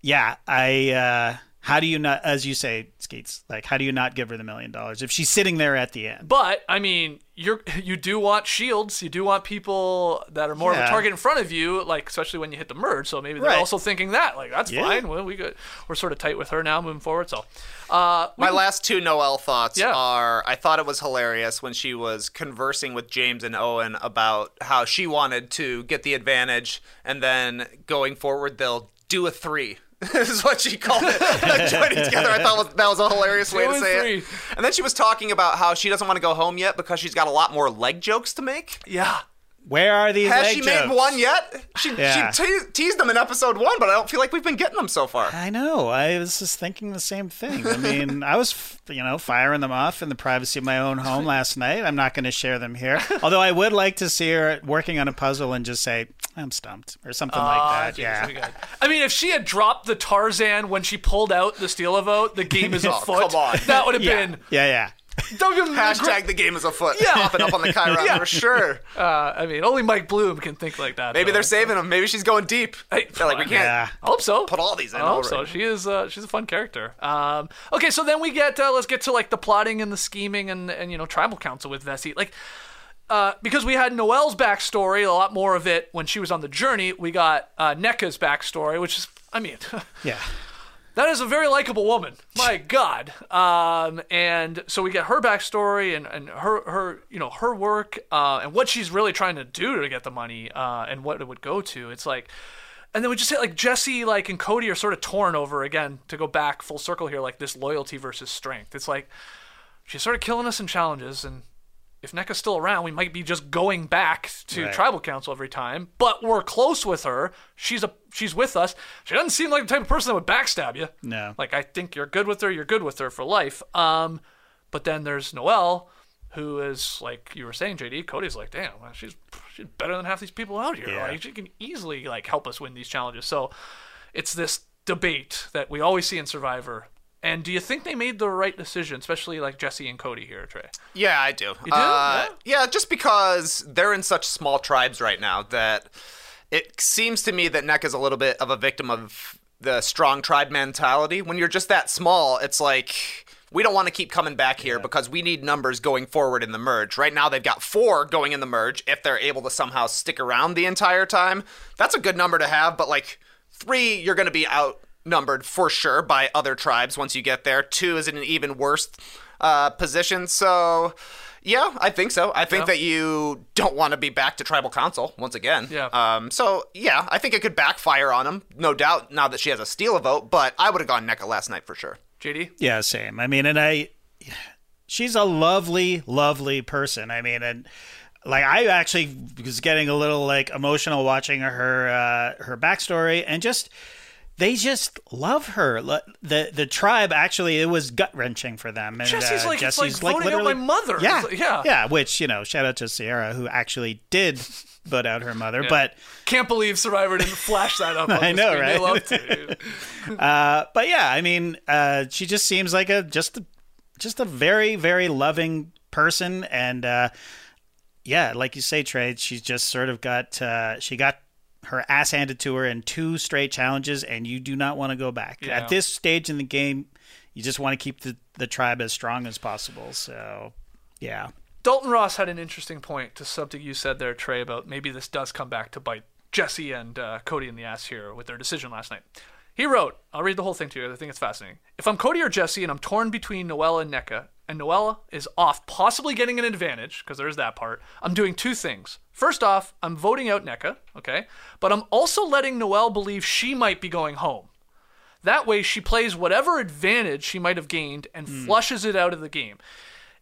yeah, I. uh How do you not, as you say, Skeets? Like, how do you not give her the million dollars if she's sitting there at the end? But I mean, you're you do want shields. You do want people that are more of a target in front of you, like especially when you hit the merge. So maybe they're Right. also thinking that, like that's Yeah. fine. Well, we could, we're sort of tight with her now, moving forward. So, uh, My can- last two Noelle thoughts Yeah. are I thought it was hilarious when she was conversing with James and Owen about how she wanted to get the advantage and then going forward they'll do a three. This is what she called it. Like, joining together. I thought was, that was a hilarious way to say three. it. And then she was talking about how she doesn't want to go home yet because she's got a lot more leg jokes to make. yeah. Where are these? Has leg she jokes? made one yet? She, Yeah. she te- teased them in episode one, but I don't feel like we've been getting them so far. I know. I was just thinking the same thing. I mean, I was, f- you know, firing them off in the privacy of my own home last night. I'm not going to share them here. Although I would like to see her working on a puzzle and just say, "I'm stumped" or something Ah, like that. geez, yeah. I mean, if she had dropped the Tarzan when she pulled out the steal a vote, the game is Oh, afoot. come on. That would have Yeah. been Yeah. Yeah. That would've been Hashtag the game is afoot. Yeah. Popping up on the Chiron Yeah. for sure. Uh, I mean, only Mike Bloom can think like that. Maybe though. they're saving him. Maybe she's going deep. Hey, Feel like we can't Yeah. I hope so. put all these in. I hope already. so. She is. Uh, she's a fun character. Um, okay, so then we get. Uh, let's get to like the plotting and the scheming and and you know tribal council with Vesi. Like, uh, because we had Noelle's backstory, a lot more of it when she was on the journey. We got uh, Nneka's backstory, which is, I mean. Yeah. That is a very likable woman. My God. Um, and so we get her backstory and, and her, her, you know, her work uh, and what she's really trying to do to get the money uh, and what it would go to. It's like, and then we just hit like Jesse, like and Cody are sort of torn over again to go back full circle here, like this loyalty versus strength. It's like she's sort of killing us in challenges, and if Nneka's still around, we might be just going back to Right. tribal council every time. But we're close with her. She's a she's with us. She doesn't seem like the type of person that would backstab you. No. Like I think you're good with her, you're good with her for life. Um, but then there's Noelle, who is like you were saying, JD. Cody's like, damn, well, she's she's better than half these people out here. Yeah. Like she can easily like help us win these challenges. So it's this debate that we always see in Survivor. And do you think they made the right decision, especially like Jesse and Cody here, Trey? Yeah, I do. You do? Uh, yeah, just because they're in such small tribes right now that it seems to me that Neck is a little bit of a victim of the strong tribe mentality. When you're just that small, it's like we don't want to keep coming back here because we need numbers going forward in the merge. Right now, they've got four going in the merge. If they're able to somehow stick around the entire time, that's a good number to have. But like three, you're going to be outnumbered for sure by other tribes once you get there. Two is in an even worse uh, position. So, Yeah, I think so. I think Yeah. that you don't want to be back to tribal council once again. Yeah. Um. So yeah, I think it could backfire on him, no doubt. Now that she has a steal a vote, but I would have gone Nneka last night for sure. JD? Yeah, same. I mean, and I, she's a lovely, lovely person. I mean, and like I actually was getting a little like emotional watching her uh, her backstory, and just they just love her. The the tribe actually it was gut wrenching for them. And, Jesse's uh, like- it's like Jesse's voting out my mother. Yeah, like- yeah. yeah. Which you know, shout out to Ciera who actually did vote out her mother, but. Can't believe Survivor didn't flash that up. On I know, screen. Right? love to. dude. Uh, but yeah, I mean, uh, she just seems like a just a, just a very very loving person, and uh, yeah, like you say, Trey, she's just sort of got uh, she got her ass handed to her in two straight challenges, and you do not want to go back Yeah. at this stage in the game. You just want to keep the the tribe as strong as possible. So yeah, Dalton Ross had an interesting point to something you said there, Trey, about maybe this does come back to bite Jesse and uh, Cody in the ass here with their decision last night. He wrote, I'll read the whole thing to you. I think it's fascinating. If I'm Cody or Jesse and I'm torn between Noella and Nneka, and Noella is off possibly getting an advantage, because there's that part, I'm doing two things. First off, I'm voting out Nneka, okay? But I'm also letting Noelle believe she might be going home. That way, she plays whatever advantage she might have gained and hmm. flushes it out of the game.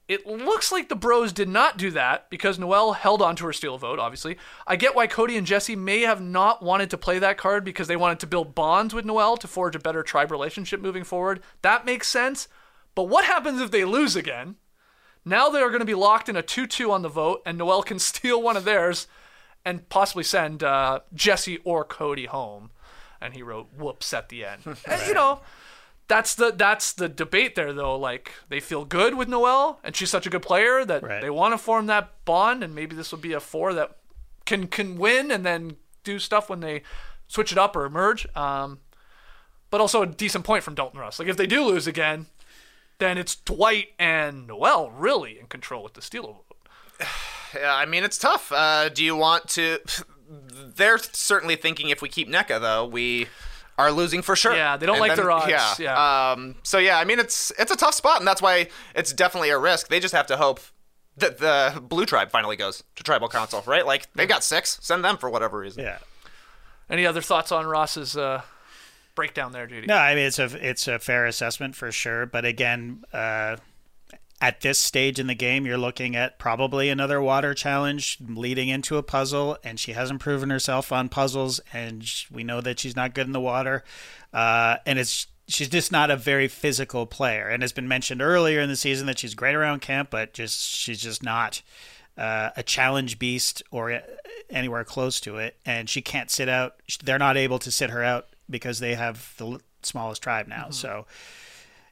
It looks like the bros did not do that because Noelle held on to her steal vote, obviously. I get why Cody and Jesse may have not wanted to play that card because they wanted to build bonds with Noelle to forge a better tribe relationship moving forward. That makes sense. But what happens if they lose again? Now they are going to be locked in a 2 2 on the vote, and Noelle can steal one of theirs and possibly send uh, Jesse or Cody home. And he wrote "whoops" at the end. And, you know, that's the that's the debate there, though. Like they feel good with Noelle, and she's such a good player that Right. they want to form that bond, and maybe this will be a four that can can win and then do stuff when they switch it up or merge. Um, but also a decent point from Dalton Ross. Like if they do lose again, then it's Dwight and Noelle really in control with the steal vote. Yeah, I mean it's tough. Uh, do you want to? They're certainly thinking if we keep Nneka though, we are losing for sure. Yeah, they don't And like their odds, Yeah. yeah. Um. So yeah, I mean it's it's a tough spot, and that's why it's definitely a risk. They just have to hope that the blue tribe finally goes to tribal council, right? Like they've got six, send them for whatever reason. yeah. Any other thoughts on Ross's uh, breakdown there, JD? No, I mean it's a it's a fair assessment for sure. But again, uh, at this stage in the game, you're looking at probably another water challenge leading into a puzzle, and she hasn't proven herself on puzzles, and we know that she's not good in the water, uh, and it's. She's just not a very physical player, and it's been mentioned earlier in the season that she's great around camp, but just she's just not uh, a challenge beast or uh, anywhere close to it, and she can't sit out. They're not able to sit her out because they have the smallest tribe now. So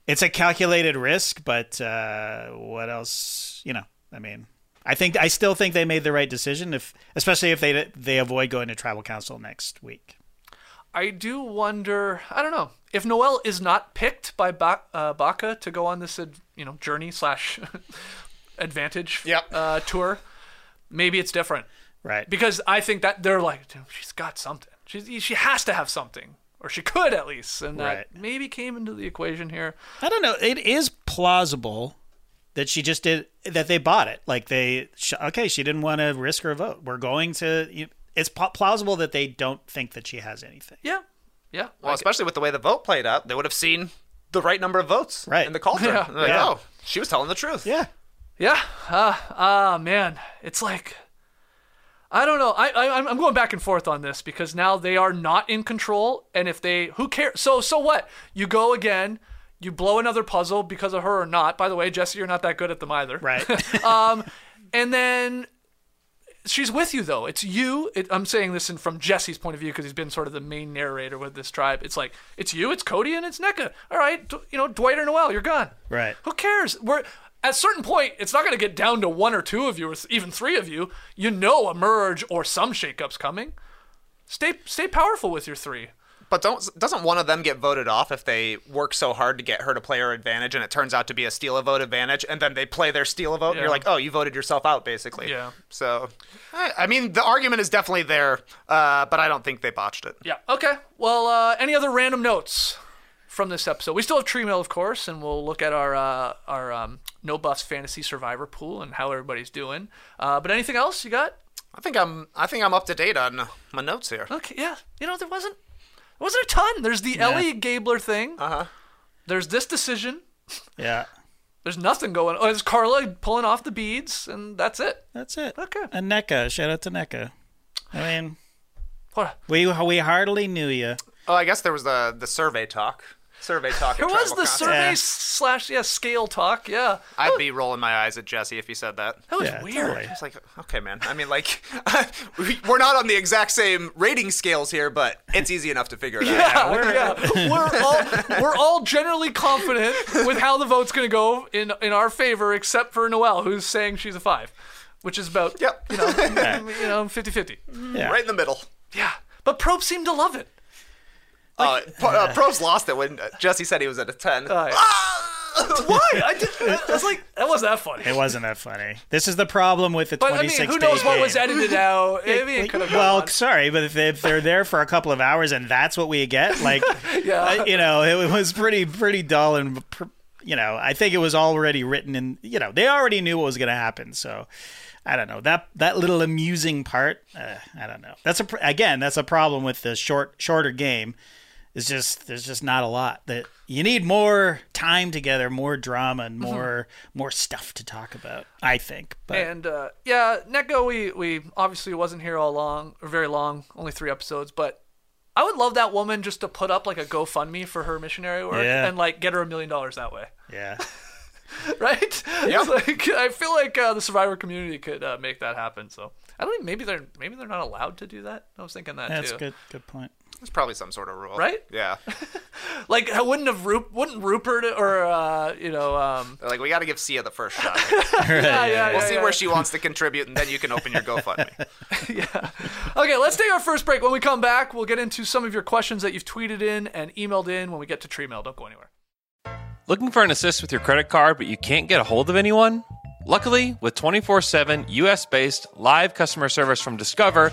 it's a calculated risk, but uh, what else? You know, I mean, I think I still think they made the right decision, if especially if they they avoid going to tribal council next week. I do wonder. I don't know if Noelle is not picked by ba- uh, Baka to go on this, ad- you know, journey slash advantage Yep. uh, tour. Maybe it's different Right. because I think that they're like, she's got something. She's she has to have something, or she could at least, and that maybe came into the equation here. I don't know. It is plausible that she just did that. They bought it. Like they, okay, she didn't want to risk her vote. We're going to. you- It's pl- plausible that they don't think that she has anything. Yeah, yeah. Well, especially with the way the vote played out, they would have seen the right number of votes Right. in the cauldron. Yeah. Like, Yeah. Oh, she was telling the truth. Yeah. Yeah. Ah, ah, man. It's like I don't know. I, I I'm- I'm going back and forth on this because now they are not in control, and if they who cares? So so what? You go again. You blow another puzzle because of her or not. By the way, Jesse, you're not that good at them either. Right. Um, and then she's with you though. It's you. It, I'm saying this in, from Jesse's point of view because he's been sort of the main narrator with this tribe. It's like it's you, it's Cody, and it's Nneka. All right, D- you know Dwight or Noelle, you're gone. Right. Who cares? We're at a certain point, it's not going to get down to one or two of you, or even three of you. You know a merge or some shakeups coming. Stay stay powerful with your three. But don't doesn't one of them get voted off if they work so hard to get her to play her advantage and it turns out to be a steal a vote advantage and then they play their steal a vote and you're like, oh, you voted yourself out basically. Yeah. So, I, I mean, the argument is definitely there, uh, but I don't think they botched it. Yeah. Okay. Well, uh, any other random notes from this episode? We still have tree mail, of course, and we'll look at our uh, our um, No Buffs Fantasy Survivor pool and how everybody's doing. Uh, but anything else you got? I think I'm I think I'm up to date on uh, my notes here. Okay, yeah. You know, there wasn't there wasn't a ton. There's the Elie Gabler thing. Uh huh. There's this decision. Yeah. There's nothing going. Oh, there's Karla pulling off the beads, and that's it. That's it. Okay. And Nneka. Shout out to Nneka. I mean, What? we we hardly knew you. Oh, I guess there was the the survey talk. Survey talk. at There was the Council. survey Yeah. slash yeah scale talk. Yeah, I'd be rolling my eyes at Jesse if he said that. that was Yeah, weird. totally. It's like, okay, man. I mean, like, we- we're not on the exact same rating scales here, but it's easy enough to figure it out. Yeah, we're, yeah. we're all we're all generally confident with how the vote's gonna go in in our favor, except for Noelle, who's saying she's a five, which is about Yep. you know you know 50-50. Yeah. Right in the middle. Yeah, but Probst seemed to love it. Uh, Pro- uh, Probst lost it when uh, Jesse said he was at a 10. Uh, Ah! Why? I, did, I was like, that wasn't that funny. It wasn't that funny. This is the problem with the But I 26 mean, who knows what game. was edited out? Maybe it could have well, gone. sorry, but if, they, if they're there for a couple of hours and that's what we get, like, Yeah. you know, it was pretty pretty dull and, pr- you know, I think it was already written and you know, they already knew what was going to happen, so. I don't know that that little amusing part. Uh, I don't know. That's a again. That's a problem with the short shorter game. Is just there's just not a lot that you need more time together, more drama, and Mm-hmm. more more stuff to talk about. I think, but And uh, yeah, Nneka, we we obviously wasn't here all long or very long, only three episodes, but I would love that woman just to put up like a GoFundMe for her missionary work Yeah. and like get her a million dollars that way, yeah. right? Yeah. like I feel like uh, the Survivor community could uh, make that happen. So I don't think maybe they're maybe they're not allowed to do that. I was thinking that That's too. good. Good point. There's probably some sort of rule. Right? Yeah. Like I wouldn't have Rup- wouldn't Rupert or uh, you know um, like, we got to give Sia the first shot. yeah, yeah, We'll yeah, see yeah. where she wants to contribute, and then you can open your GoFundMe. Yeah. Okay, let's take our first break. When we come back, we'll get into some of your questions that you've tweeted in and emailed in when we get to Tree Mail. Don't go anywhere. Looking for an assist with your credit card, but you can't get a hold of anyone? Luckily, with 24 7 US based live customer service from Discover,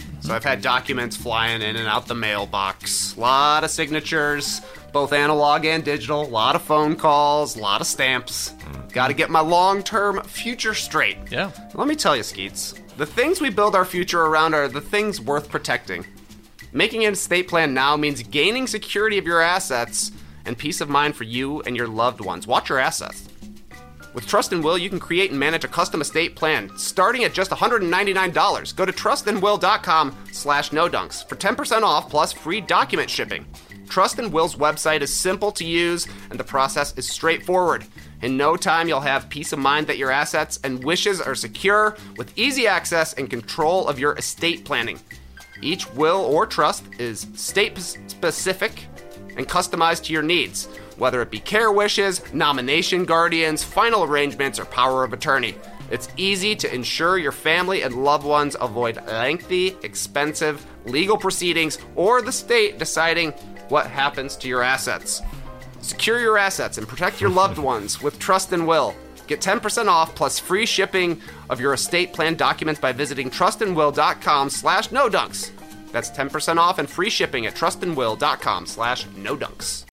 So I've had documents flying in and out the mailbox. A lot of signatures, both analog and digital. A lot of phone calls, a lot of stamps. Hmm. Got to get my long term future straight. Yeah. Let me tell you, Skeets, the things we build our future around are the things worth protecting. Making an estate plan now means gaining security of your assets and peace of mind for you and your loved ones. Watch your assets. With Trust and Will, you can create and manage a custom estate plan starting at just $199. Go to trustandwill.com slash no dunks for 10% off plus free document shipping. Trust and Will's website is simple to use and the process is straightforward. In no time, you'll have peace of mind that your assets and wishes are secure with easy access and control of your estate planning. Each will or trust is state specific and customized to your needs, whether it be care wishes, nomination guardians, final arrangements, or power of attorney. It's easy to ensure your family and loved ones avoid lengthy, expensive legal proceedings or the state deciding what happens to your assets. Secure your assets and protect your loved ones with Trust and Will. Get 10% off plus free shipping of your estate plan documents by visiting trustandwill.com slash nodunks. That's 10% off and free shipping at trustandwill.com slash nodunks.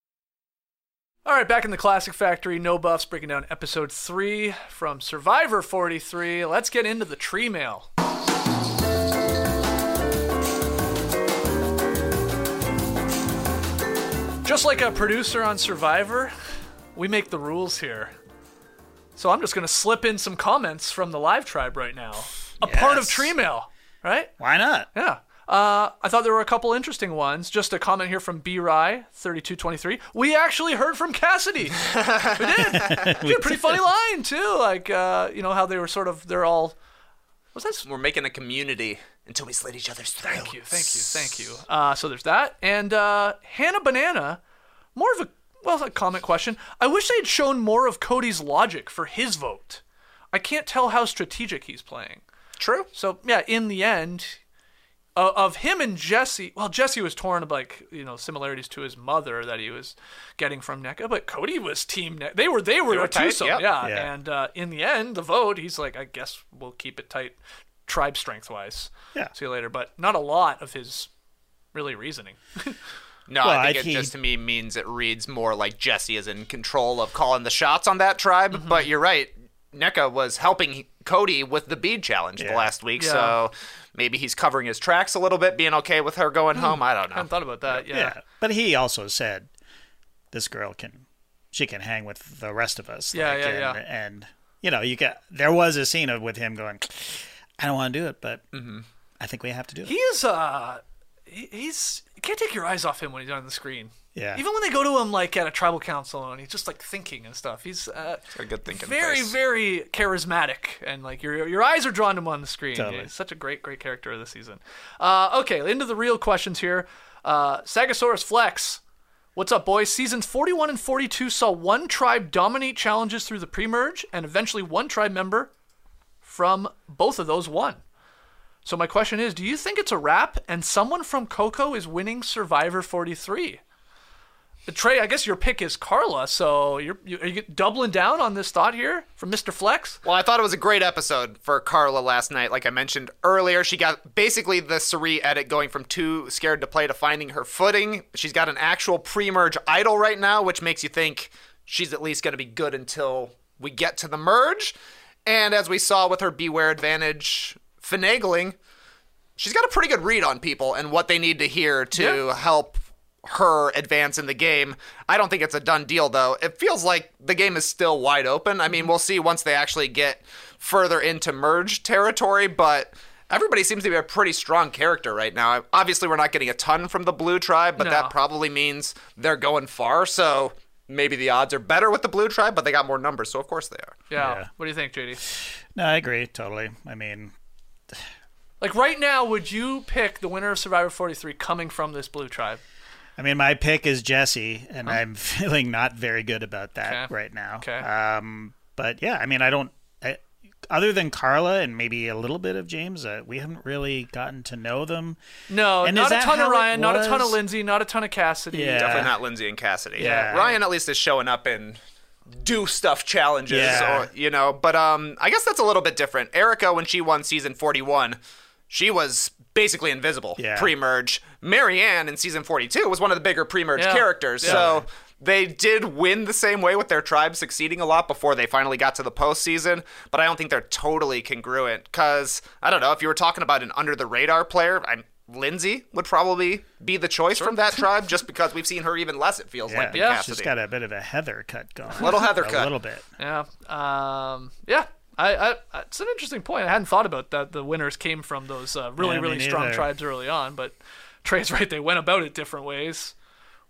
All right, back in the Classic Factory, no buffs, breaking down episode three from Survivor 43. Let's get into the tree mail. Just like a producer on Survivor, we make the rules here. So I'm just going to slip in some comments from the live tribe right now. A part of Yes. tree mail, right? Why not? Yeah. Uh, I thought there were a couple interesting ones. Just a comment here from B Rye, 3223. We actually heard from Cassidy. we did. She had a pretty funny line, too. Like, uh, you know, how they were sort of, they're all. Was that? We're making a community until we slit each other's throats. Thank you, thank you, thank you. Uh, so there's that. And uh, Hannah Banana, more of a, well, a comment question. I wish they had shown more of Cody's logic for his vote. I can't tell how strategic he's playing. True. So yeah, in the end, uh, of him and Jesse, well, Jesse was torn of like you know similarities to his mother that he was getting from Nneka, but Cody was team. Ne- they were they were, were a tight, twosome, yep. yeah. Yeah. And uh, in the end, the vote, he's like, I guess we'll keep it tight, tribe strength wise. Yeah. See you later, but not a lot of his really reasoning. No, Well, I think I- it he- just to me means it reads more like Jesse is in control of calling the shots on that tribe. But you're right. Nneka was helping Cody with the bead challenge the last week, Yeah. so maybe he's covering his tracks a little bit, being okay with her going home. I don't know. I know. hadn't thought about that. Yeah. Yeah. But he also said this girl can she can hang with the rest of us. Yeah, like, yeah, and, yeah. And you know, you got there was a scene of with him going, I don't want to do it, but I think we have to do it. He is uh he's you can't take your eyes off him when he's on the screen. Yeah. Even when they go to him like at a tribal council and he's just like thinking and stuff. He's uh a good thinking very face. very charismatic and like your your eyes are drawn to him on the screen. Totally. He's such a great great character of the season. Uh okay, into the real questions here. Uh Sagasaurus Flex. What's up, boys? Seasons 41 and 42 saw one tribe dominate challenges through the pre-merge, and eventually one tribe member from both of those won. So my question is, do you think it's a wrap and someone from Coco is winning Survivor 43? Trey, I guess your pick is Karla, so you're you, are you doubling down on this thought here from Mr. Flex? Well, I thought it was a great episode for Karla last night. Like I mentioned earlier, she got basically the Suri edit going from too scared to play to finding her footing. She's got an actual pre-merge idol right now, which makes you think she's at least going to be good until we get to the merge. And as we saw with her Beware Advantage finagling, she's got a pretty good read on people and what they need to hear to Yeah. help her advance in the game. I don't think it's a done deal though. It feels like the game is still wide open. I mean, mhm. we'll see once they actually get further into merge territory, but everybody seems to be a pretty strong character right now. Obviously, we're not getting a ton from the blue tribe, but No. that probably means they're going far. So maybe the odds are better with the blue tribe, but they got more numbers, so of course they are. Yeah. Yeah. What do you think, JD? No, I agree totally. I mean, Like right now, would you pick the winner of Survivor 43 coming from this blue tribe? I mean, my pick is Jesse, and I'm feeling not very good about that Okay. right now. Okay. Um, but yeah, I mean, I don't. I, other than Karla and maybe a little bit of James, uh, we haven't really gotten to know them. No, And not a ton of Ryan, not a ton of? Lindsay, not a ton of Cassidy. Yeah. Definitely not Lindsay and Cassidy. Yeah. Ryan at least is showing up in do stuff challenges Yeah. or you know, but um I guess that's a little bit different. Erika when she won season 41, she was basically invisible Yeah. pre-merge. Maryanne in season 42 was one of the bigger pre-merge Yeah. characters. Yeah. So they did win the same way with their tribe succeeding a lot before they finally got to the postseason, but I don't think they're totally congruent. Because I don't know if you were talking about an under the radar player, I'm Lindsay would probably be the choice from that tribe, just because we've seen her even less. It feels like Yeah. Cassidy. She's got a bit of a Heather cut going. Little Heather a cut. A little bit. Yeah. Um, yeah. I, I, it's an interesting point. I hadn't thought about that. The winners came from those uh, really, Yeah, really strong neither. tribes early on, but Trey's right. They went about it different ways.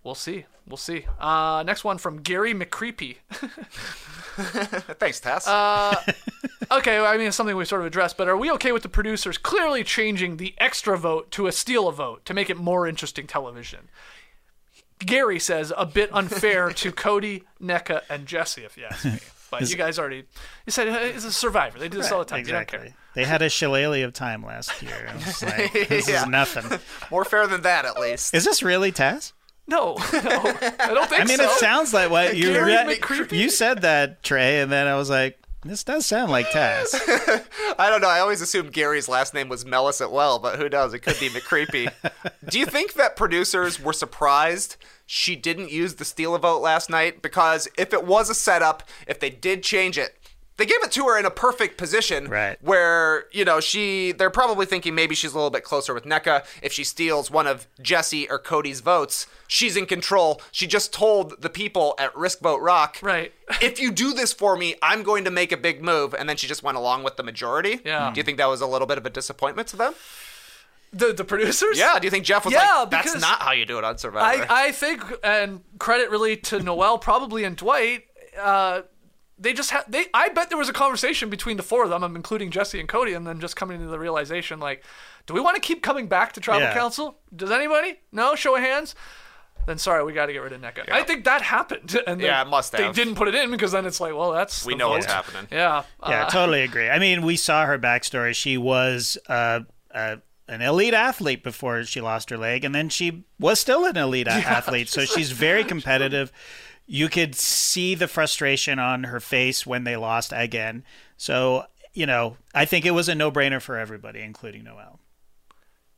We'll see. We'll see. Uh, next one from Gary McCreepy. Thanks, Tess. okay, I mean, it's something we sort of addressed, but are we okay with the producers clearly changing the extra vote to a steal a vote to make it more interesting television? Gary says a bit unfair to Cody, Nneka, and Jesse, if you ask me. But you guys already, you said uh, it's a survivor. They do this all the time. You don't care. Exactly. They had a shillelagh of time last year. I like, this Yeah. is nothing. More fair than that, at least. Is this really Tas? No, no, I don't think so. I mean, so. it sounds like what you re- you said that Trey, and then I was like, this does sound like Tas. I don't know. I always assumed Gary's last name was Melas well, but who knows? It could be McCreepy. Do you think that producers were surprised she didn't use the steal a vote last night? Because if it was a setup, if they did change it, they gave it to her in a perfect position Right. where, you know, she they're probably thinking maybe she's a little bit closer with Nneka. If she steals one of Jesse or Cody's votes, she's in control. She just told the people at Risk Vote Rock, Right. if you do this for me, I'm going to make a big move. And then she just went along with the majority. Yeah. Do you think that was a little bit of a disappointment to them? the the producers. Yeah. Do you think Jeff was Yeah, like, that's not how you do it on Survivor? I, I think, and credit really to Noelle, probably and Dwight. Uh, they just had they. I bet there was a conversation between the four of them, I'm including Jesse and Cody, and then just coming to the realization, like, do we want to keep coming back to Tribal Yeah. Council? Does anybody? No. Show of hands. then sorry, we got to get rid of Nneka. I think that happened, and Yeah, they, it must They didn't put it in because then it's like, well, that's We the know what's happening. Yeah, Yeah, uh, totally agree. I mean, we saw her backstory. She was uh, uh, an elite athlete before she lost her leg, and then she was still an elite a- athlete. So she's very competitive. You could see the frustration on her face when they lost again. So, you know, I think it was a no brainer for everybody, including Noelle.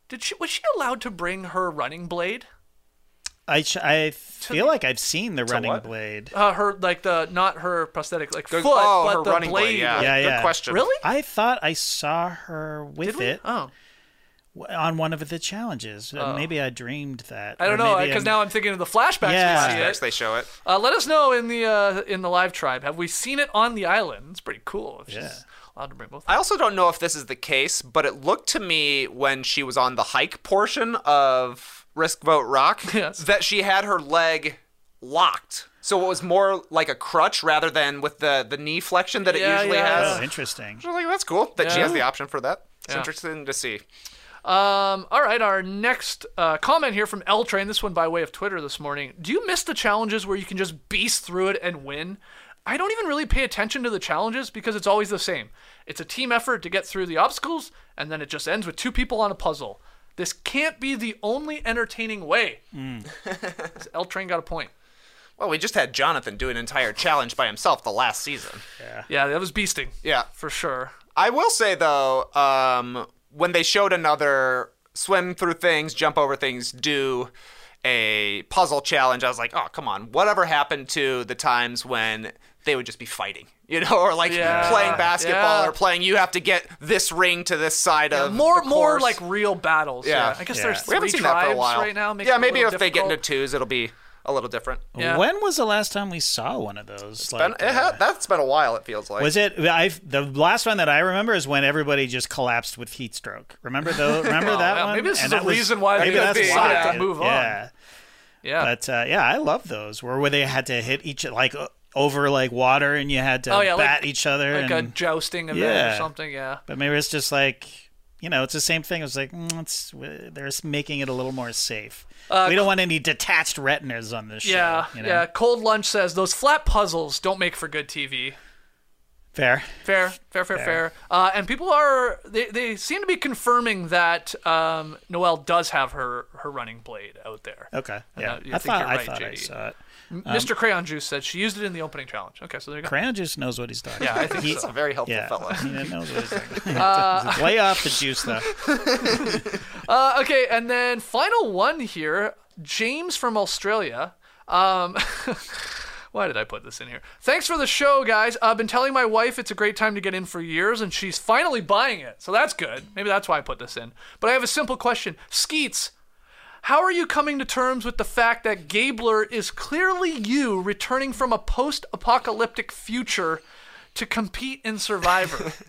Did she was she allowed to bring her running blade? I, sh- I feel like I've seen the running what? blade. Uh, her like the not her prosthetic like Good- foot, oh, but her the running blade. blade. Yeah, Yeah, good question. Really? I thought I saw her with Did we? it Oh, on one of the challenges. Uh, Maybe I dreamed that. I don't know because now I'm thinking of the flashbacks. Yeah. we see it. they show it. Uh, let us know in the uh, in the live tribe. Have we seen it on the island? It's pretty cool. Yeah. allowed to bring both. I also don't know if this is the case, but it looked to me when she was on the hike portion of Risk Vote Rock Yes. that she had her leg locked. So it was more like a crutch rather than with the, the knee flexion that it Yeah, usually yeah, has. Oh, interesting. I was like, that's cool that she has the option for that. It's Yeah. interesting to see. Um, all right, our next uh, comment here from L Train. This one by way of Twitter this morning. Do you miss the challenges where you can just beast through it and win? I don't even really pay attention to the challenges because it's always the same. It's a team effort to get through the obstacles, and then it just ends with two people on a puzzle. This can't be the only entertaining way. L Train got a point. Well, we just had Jonathan do an entire challenge by himself the last season. Yeah, that was beasting. Yeah. for sure. I will say though, um, when they showed another swim through things, jump over things, do a puzzle challenge, I was like, oh come on, whatever happened to the times when they would just be fighting, you know, or like Yeah, playing basketball yeah. or playing. You have to get this ring to this side of more the more like real battles. Yeah, Yeah. I guess Yeah. there's we haven't three seen that for a tribes while right now. makes yeah, maybe little if they get into twos, it'll be a little different. Yeah. When was the last time we saw one of those? Been- Like, it ha- uh, that's been a while. It feels like. was it? I the last one that I remember is when everybody just collapsed with heat stroke. Remember though? Remember that yeah, one? maybe this is And a that was- reason why maybe they that's decided why. to move on. Yeah, Yeah. but uh, yeah, I love those where where they had to hit each like over like water and you had to Oh, yeah, like- bat each other. like a and, jousting event or something. Yeah. but maybe it's just like you know, it's the same thing. It's like mm, it's they're making it a little more safe. we don't want any detached retinas on this show. Uh, Yeah, you know? yeah. Cold Lunch says those flat puzzles don't make for good TV. fair. Fair, fair, fair, fair. Uh, and people are they, they seem to be confirming that um, Noelle does have her her running blade out there. Okay, And yeah, that- I think thought you're I right, thought I JD. saw it. Mr. Crayon Juice said she used it in the opening challenge. Okay, so there you go. Crayon Juice knows what he's talking. Yeah, I think He- He's a very helpful Yeah, fellow. he knows what he's talking. Lay off the juice though. Uh, okay, and then final one here, James from Australia. Um, why did I put this in here? Thanks for the show, guys. I've been telling my wife it's a great time to get in for years, and she's finally buying it. So that's good. Maybe that's why I put this in. But I have a simple question. Skeets, how are you coming to terms with the fact that Gabler is clearly you returning from a post apocalyptic future to compete in Survivor?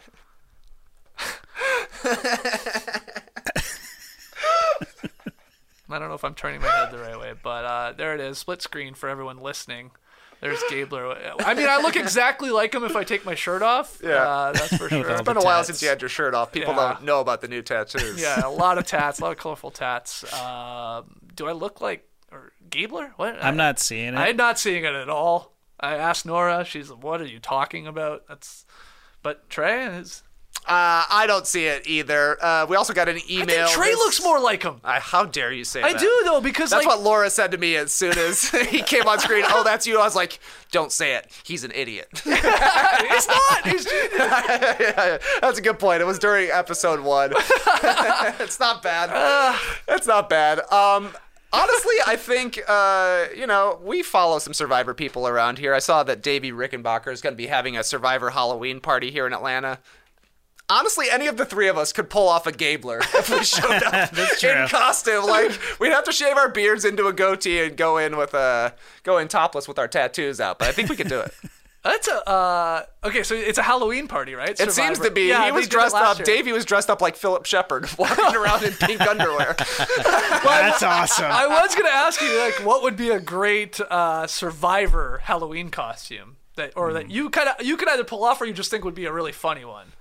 I don't know if I'm turning my head the right way, but uh, there it is. Split screen for everyone listening. There's Gabler. I mean, I look exactly like him if I take my shirt off. Yeah. uh, that's for sure. It's been a while since you had your shirt off. People Yeah. don't know about the new tattoos. Yeah, a lot of tats, a lot of colorful tats. Um do I look like or Gabler? What? I'm not seeing it. I'm not seeing it at all. I asked Nora. She's like, "What are you talking about?" That's. But Trey is. Uh, I don't see it either. Uh, we also got an I email. think Trey this- looks more like him. Uh, how dare you say I that? do though because That's like what Laura said to me as soon as he came on screen. Oh, that's you. I was like, don't say it. He's an idiot. he's not. He's Yeah, that's a good point. It was during episode one. it's not bad. it's not bad. Um, honestly, I think uh, you know we follow some Survivor people around here. I saw that Davie Rickenbacker is going to be having a Survivor Halloween party here in Atlanta. Honestly, any of the three of us could pull off a Gabler if we showed up in costume. Like we'd have to shave our beards into a goatee and go in with uh, go in topless with our tattoos out. But I think we could do it. That's a uh, okay. So it's a Halloween party, right? It seems to be. Yeah, he was dressed up. year. Davie was dressed up like Phillip Sheppard, walking around in pink underwear. That's awesome. I was gonna ask you like, what would be a great uh, Survivor Halloween costume that, or Hmm. that you kind of you could either pull off or you just think would be a really funny one.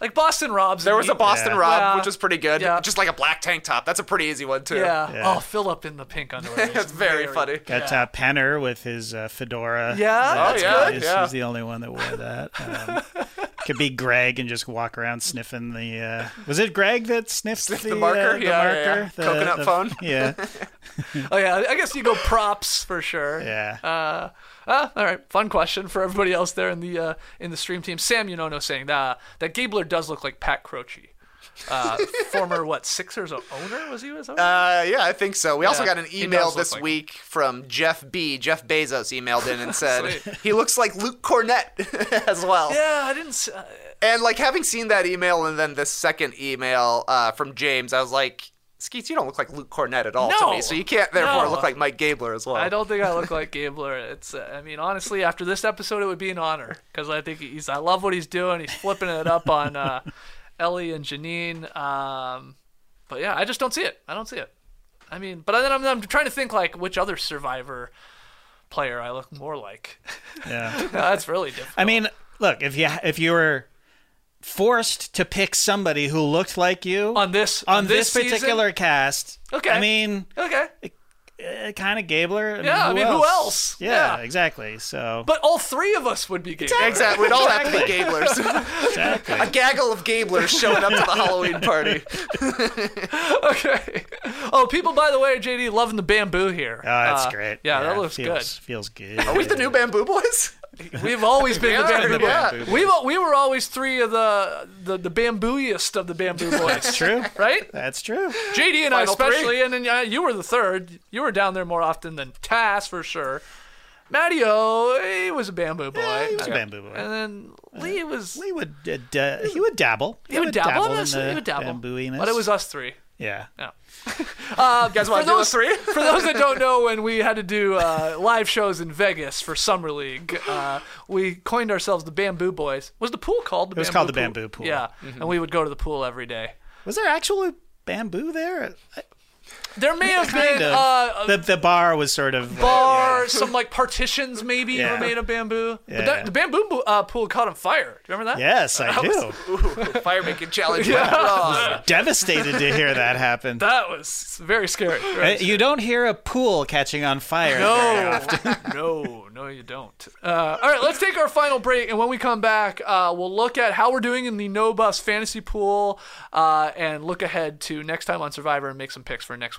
Like Boston Robs. There was a Boston Yeah. Rob, Yeah. which was pretty good. Yeah. Just like a black tank top. That's a pretty easy one too. Yeah. Yeah. Oh, Philip in the pink underwear. It's very funny. Got uh, Penner with his uh, fedora. Yeah, that's yeah. good. He's, yeah. he's the only one that wore that. Um, could be Greg and just walk around sniffing the. Uh, was it Greg that sniffed Sniffed the, the marker? uh, the Yeah, yeah, marker? yeah. The- Coconut the- phone? Yeah, Oh yeah, I guess you go props for sure. yeah. Uh, uh, all right, fun question for everybody else there in the uh, in the stream team. Sam Unono saying that that Gabler does look like Pat Croce, uh, former what Sixers owner was he? Was owner? Uh, yeah, I think so. We also got an email this like him. week from Jeff B. Jeff Bezos emailed in and said he looks like Luke Cornett as well. yeah, I didn't. Uh, And like having seen that email and then this second email uh, from James, I was like, Skeets, you don't look like Luke Cornett at all to me, so you can't therefore No. look like Mike Gabler as well. I don't think I look like Gabler. It's. Uh, I mean, honestly, after this episode, it would be an honor because I think he's. I love what he's doing. He's flipping it up on uh, Elie and Jeanine. Um, but yeah, I just don't see it. I don't see it. I mean, but then I'm, I'm trying to think like which other Survivor player I look more like. yeah. That's really difficult. I mean, look if you if you were forced to pick somebody who looked like you on this on this, season? particular cast, Okay. I mean, Okay, uh, kind of Gabler. I Yeah, I mean, who else? Yeah, Yeah. exactly. So but all three of us would be Gabler. Exactly. We'd all have to be Gablers. exactly. a gaggle of Gablers showing up to the Halloween party. Okay. Oh, people, by the way, JD loving the bamboo here. Oh, that's Uh, great. Yeah, that looks feels, Feels good. Are we the new Bamboo Boys? Good. We've always been the bamboo yeah. boys. We were, we were always three of the the, the bambooiest of the bamboo boys. That's true. Right? That's true. JD and I Final three. especially, and then uh, you were the third. You were down there more often than Tas for sure. Mattio, he was a bamboo boy. Yeah, he was a bamboo boy. And then Lee was Lee would uh, da- he would dabble. he would dabble, in in the he would dabble. bambooiness. But it was us three. Yeah. Yeah. Uh, You guys want for to do those a three? for those that don't know, when we had to do uh, live shows in Vegas for Summer League, uh, we coined ourselves the Bamboo Boys. Was the pool called the? It was bamboo called the pool? Bamboo Pool. Yeah, and we would go to the pool every day. Was there actually bamboo there? There may have Kind been of. uh, the the bar was sort of uh, bar, some like partitions maybe Yeah. were made of bamboo. But that, the bamboo bo- uh, pool caught on fire. Do you remember that? Yes, I That do. was- Fire making challenge. yeah. Oh. Devastated to hear that happen. That was very scary. Uh, Right. You don't hear a pool catching on fire. very No, often. no, no, you don't. Uh, all right, let's take our final break, and when we come back, uh, we'll look at how we're doing in the No Buffs fantasy pool, uh, and look ahead to next time on Survivor and make some picks for next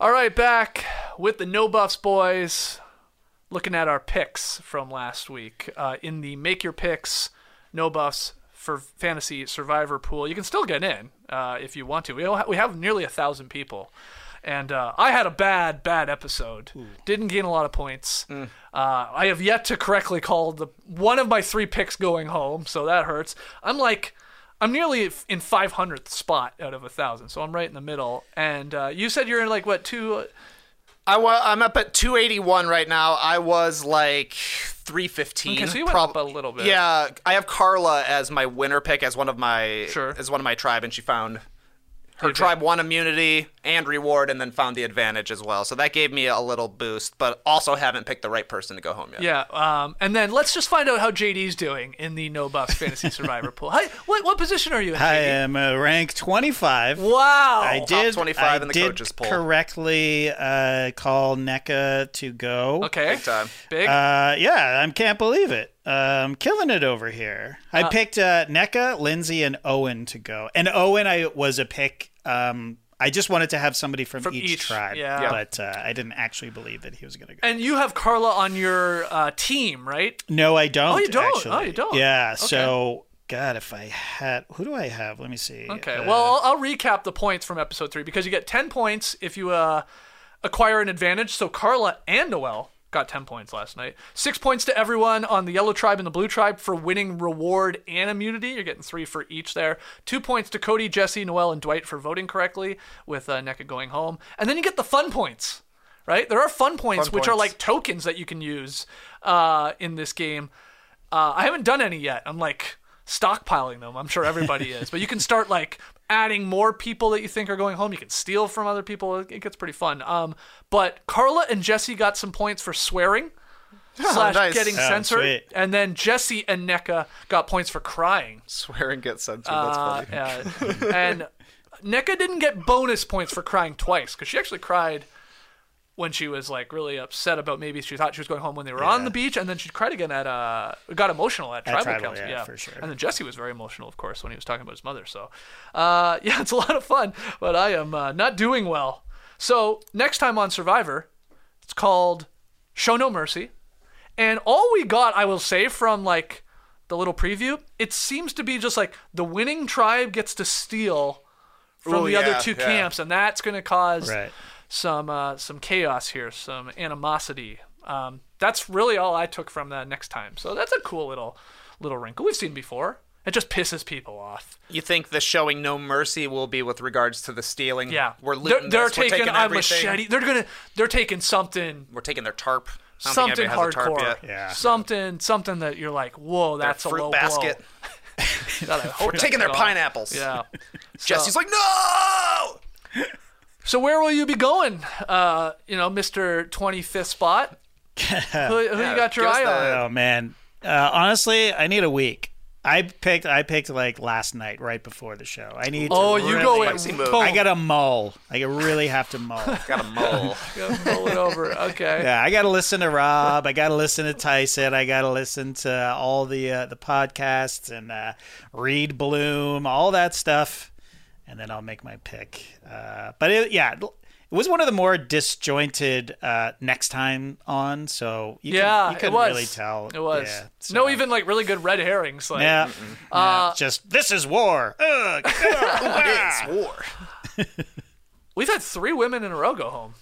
All right, back with the No Buffs boys, looking at our picks from last week uh, in the Make Your Picks No Buffs for Fantasy Survivor pool. You can still get in uh, if you want to. We ha- we have nearly a thousand people, and uh, I had a bad bad episode. Didn't gain a lot of points. Uh, I have yet to correctly call the one of my three picks going home, so that hurts. I'm like. I'm nearly in 500th spot out of a thousand, so I'm right in the middle. And uh, you said you're in like what two? uh, I wa- I'm up at 281 right now. I was like 315. Okay, so you went Prob- up a little bit. Yeah, I have Karla as my winner pick as one of my Sure. as one of my tribe, and she found her Okay. tribe won immunity and reward, and then found the advantage as well. So that gave me a little boost, but also haven't picked the right person to go home yet. Yeah. Um, and then let's just find out how JD's doing in the No Buffs Fantasy Survivor pool. Hi, what what position are you in? I JD? am uh, rank 25. Wow. I top did 25 I in the did coaches poll. correctly uh, call Nneka to go. Okay. Big time. Big. Uh, yeah, I can't believe it. Um, killing it over here. I picked uh, Nneka, Lindsay, and Owen to go. And Owen, I was a pick. Um, I just wanted to have somebody from, From each, each, tribe, yeah. Yeah. but uh, I didn't actually believe that he was going to go. and you have Karla on your uh, team, right? No, I don't. Oh, you don't? Actually. Oh, you don't? Yeah. Okay. So, God, if I had, who do I have? Let me see. Okay. Uh, well, I'll, I'll recap the points from episode three because you get 10 points if you uh, acquire an advantage. So Karla and Noelle got 10 points last night. Six points to everyone on the yellow tribe and the blue tribe for winning reward and immunity. You're getting three for each there. Two points to Cody, Jesse, Noelle, and Dwight for voting correctly, with uh, Nneka going home. And then you get the fun points, right? There are fun points, Fun which are like tokens that you can use uh, in this game. Uh, I haven't done any yet. I'm like stockpiling them. I'm sure everybody is. But you can start like adding more people that you think are going home. You can steal from other people. It, it gets pretty fun. Um, but Karla and Jesse got some points for swearing slash nice. getting Oh, censored. sweet. And then Jesse and Nneka got points for crying. Swearing and get censored. That's Uh, funny. uh, and Nneka didn't get bonus points for crying twice because she actually cried when she was like really upset about maybe she thought she was going home when they were on the beach, and then she cried again at uh got emotional at, At tribal, tribal, council. yeah, for sure. And then Jesse was very emotional, of course, when he was talking about his mother. So, uh, yeah, it's a lot of fun, but I am uh, not doing well. So next time on Survivor, it's called Show No Mercy, and all we got, I will say, from like the little preview, it seems to be just like the winning tribe gets to steal from Ooh, the other two yeah. camps, and that's going to cause Right. Some uh, some chaos here, some animosity. Um, that's really all I took from that next time. So that's a cool little little wrinkle we've seen before. It just pisses people off. You think the showing no mercy will be with regards to the stealing? Yeah, we're they're, looting they're this, we're taking, a machete. They're gonna they're taking something We're taking their tarp. Something think anybody has a tarp hardcore. Yeah. Something something that you're like, whoa, Their that's a fruit low basket. blow. God, I hope We're taking their pineapples. Yeah. Jesse's like, no. So where will you be going? Uh, you know, Mister Twenty Fifth spot. who who you got your eye the- on? Oh man. Uh, honestly, I need a week. I picked. I picked like last night, right before the show. I need. Oh, to you really, go in. Boom. I got to mull. I really have to mull. Got a mole. Go pull it over. Okay. Yeah, I got to listen to Rob. I got to listen to Tyson. I got to listen to all the uh, the podcasts and uh, read Bloom, all that stuff, and then I'll make my pick. Uh, but it, yeah, it was one of the more disjointed uh, next time on. So you Yeah, can, you it couldn't was. really tell. It was. Yeah, No, even like really good red herrings. Like, Yeah, Uh, yeah, just this is war. Ugh, it's war. We've had three women in a row go home.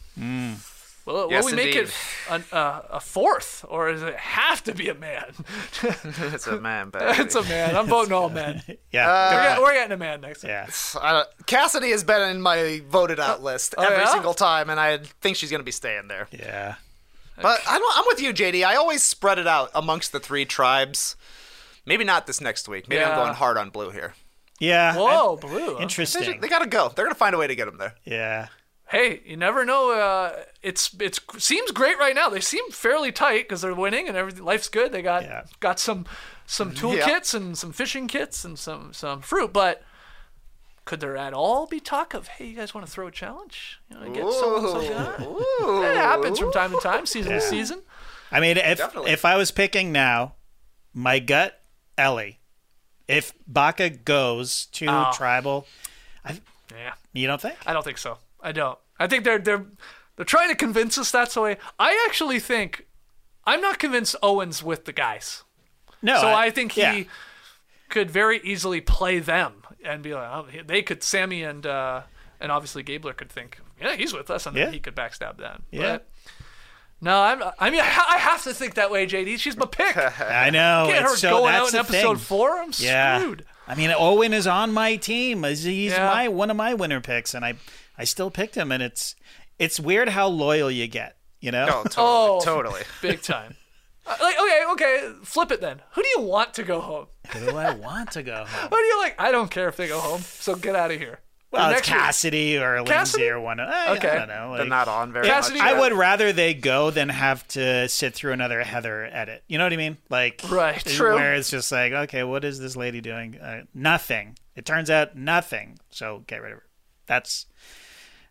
Well, Yes, will we make indeed. it an, uh, a fourth, or does it have to be a man? It's a man, baby. it's a man. I'm voting all men. yeah, we're, getting, we're getting a man next time. yeah. Uh, Cassidy has been in my voted out list every yeah? single time, and I think she's going to be staying there. Yeah. But I'm, I'm with you, JD. I always spread it out amongst the three tribes. Maybe not this next week. Maybe Yeah. I'm going hard on blue here. Yeah. Whoa, blue. huh? They, Interesting. they got to go. They're going to find a way to get him there. yeah. Hey, you never know. Uh, it's it's seems great right now. They seem fairly tight because they're winning and everything. Life's good. They got Yeah. got some some toolkits and some fishing kits and some some fruit. But could there at all be talk of hey, you guys want to throw a challenge? You know, get so and. It happens from time to time, season to season. I mean, if Definitely. if I was picking now, my gut, Elie. If Baka goes to Oh. tribal, Yeah, you don't think? I don't think so. I don't. I think they're they're they're trying to convince us that's the way. I actually think I'm not convinced Owens with the guys. No. So I, think he yeah. could very easily play them and be like, oh, they could Sami and uh, and obviously Gabler could think, yeah, he's with us, and Yeah. then he could backstab them. Yeah. But, no, I'm. I mean, I have to think that way, JD. She's my pick. I know. Get her so, going that's out in episode thing. four. I'm Yeah. screwed. I mean, Owen is on my team. He's he's Yeah. my one of my winner picks, and I I still picked him, and it's it's weird how loyal you get. You know? Oh, totally. Oh. Totally. Big time. Uh, like, okay, okay, flip it then. Who do you want to go home? Who do I want to go home? Who do you like? I don't care if they go home, so get out of here. Well, it's Next week. Cassidy or Lindsay Cassidy? or one. of- I, Okay. I don't know. They're not on very Cassidy- much. I would rather they go than have to sit through another Heather edit. You know what I mean? Like, Right. True. Where it's just like, okay, what is this lady doing? Uh, nothing. It turns out nothing. So get rid of her. That's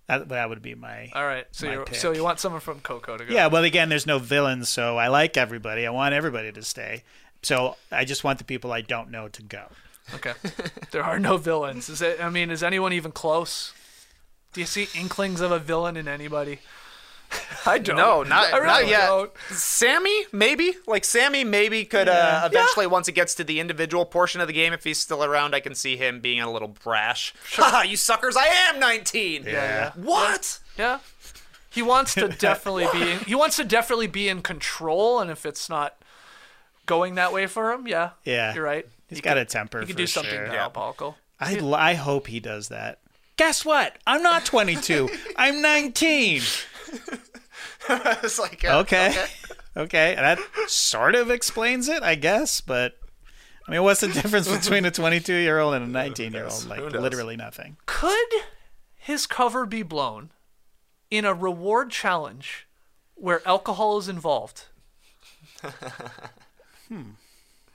that. That would be my. All right, so you so you want someone from Coco to go? Yeah. Well, again, there's no villains, so I like everybody. I want everybody to stay. So I just want the people I don't know to go. Okay. there are no villains. Is it? I mean, is anyone even close? Do you see inklings of a villain in anybody? I don't. No, not, I really not yet. don't. Sami, maybe. Like Sami, maybe could uh, eventually once it gets to the individual portion of the game, if he's still around, I can see him being a little brash. Haha, you suckers! I am 19. Yeah. What? Yeah. He wants to definitely be. In, he wants to definitely be in control, and if it's not going that way for him, yeah, Yeah. you're right. He's He got could- a temper. He could do something sure. diabolical. I, I hope he does that. Guess what? I'm not 22. I'm 19. it's like uh, Okay. Okay. That sort of explains it, I guess. But I mean, what's the difference between a 22 year old and a 19 year old? Like, literally nothing. Could his cover be blown in a reward challenge where alcohol is involved? hmm.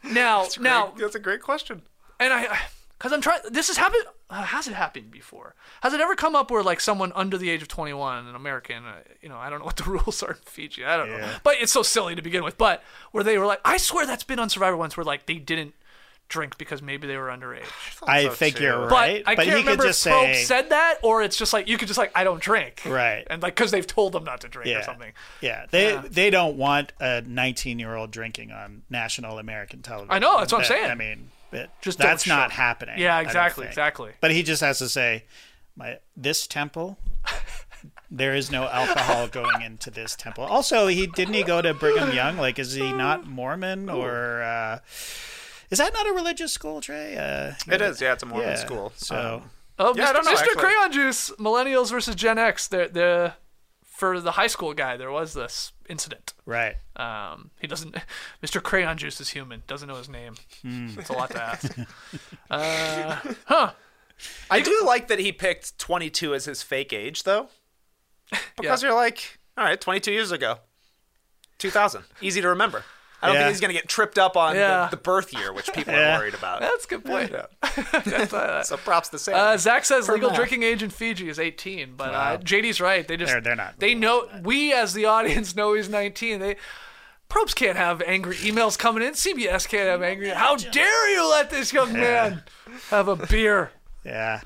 Now, now, that's a great question. and I, because I'm trying. This has happened. Uh, has it happened before? Has it ever come up where like someone under the age of 21, an American, uh, you know, I don't know what the rules are in Fiji. I don't know, but it's so silly to begin with. But where they were like, I swear that's been on Survivor once, where like they didn't drink because maybe they were underage. I so, think too. you're right. But right. I can't he could remember just if Probst say, said that, or it's just like you could just like I don't drink, Right. And like because they've told them not to drink yeah, or something. Yeah. They they don't want a 19 year old drinking on national American television. I know, that's what I'm That- saying. I mean, it, Just that's not show. happening. Yeah, exactly, exactly. But he just has to say, my this temple. There is no alcohol going into this temple. Also, he didn't he go to Brigham Young? Like, is he not Mormon or uh, is that not a religious school, Trey? Uh, It is, yeah. It's a Mormon yeah, school. So Um, Oh, Yeah, I don't know, Mr. actually. Crayon Juice, Millennials versus Gen X. The the for the high school guy, there was this incident. right. Um, he doesn't. Mr. Crayon Juice is human. Doesn't know his name. Hmm. It's a lot to ask. uh, huh. I do like that he picked 22 as his fake age, though, because you're like, all right, 22 years ago, 2000, easy to remember. I don't Yeah. think he's gonna get tripped up on Yeah. the, the birth year, which people Yeah. are worried about. That's a good point. So props to Sam. Uh, Zach says legal math. drinking age in Fiji is 18, but uh, JD's right. They just They're- they're not They know we as the audience know he's 19. They probes can't have angry emails coming in. CBS can't have angry. How dare you let this young man have a beer? Yeah.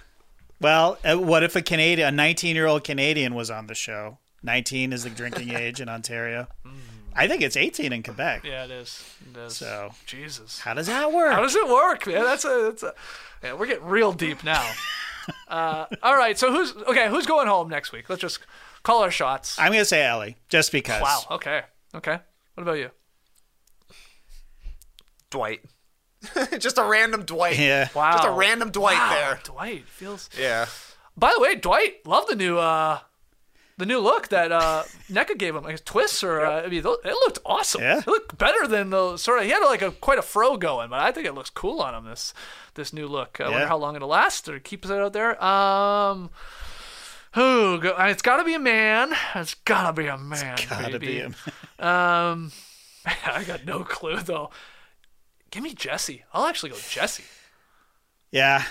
Well, uh, what if a Canadian, a 19 year old Canadian, was on the show? 19 is the drinking age in Ontario. I think it's 18 in Quebec. Yeah, it is. It is. So Jesus. how does that work? How does it work, man? That's a. That's a. Yeah, we're getting real deep now. uh, all right, so who's okay? Who's going home next week? Let's just call our shots. I'm gonna say Elie, just because. Wow. Okay. Okay. What about you? Dwight. Just a random Dwight. Yeah. Wow. Just a random Dwight Wow, there. Dwight feels. Yeah. By the way, Dwight love the new uh the new look that uh Nneka gave him, like his twists or uh, I mean, it looked awesome. Yeah. It looked better than the sort of he had like a quite a fro going, but I think it looks cool on him this this new look. I wonder how long it'll last or keeps it out there. Um. Who? Go, it's got to be a man. It's gotta be a man. Gotta baby. be him. Um, I got no clue though. Give me Jesse. I'll actually go Jesse. Yeah,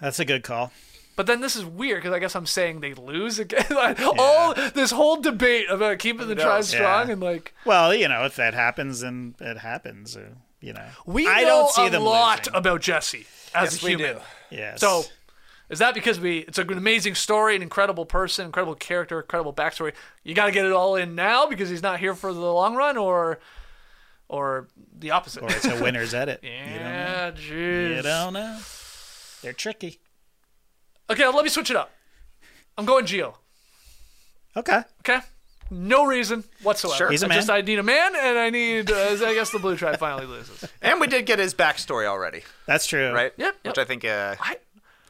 that's a good call. But then this is weird because I guess I'm saying they lose again. Like, All this whole debate about keeping the tribe strong Yeah. and like Well, you know, if that happens, then it happens. You know, we I know don't see a them lot losing. about Jesse as Yes, a we human. do. Yes. So is that because we it's an amazing story, an incredible person, incredible character, incredible backstory? You got to get it all in now because he's not here for the long run, or or the opposite. or it's a winner's edit. yeah, You jeez. don't know. They're tricky. Okay, let me switch it up. I'm going Geo. Okay. Okay. No reason whatsoever. Sure. He's a I just man. I need a man, and I need. Uh, I guess the blue tribe finally loses. And we did get his backstory already, That's true. right? Yep, yep. Which I think uh, I,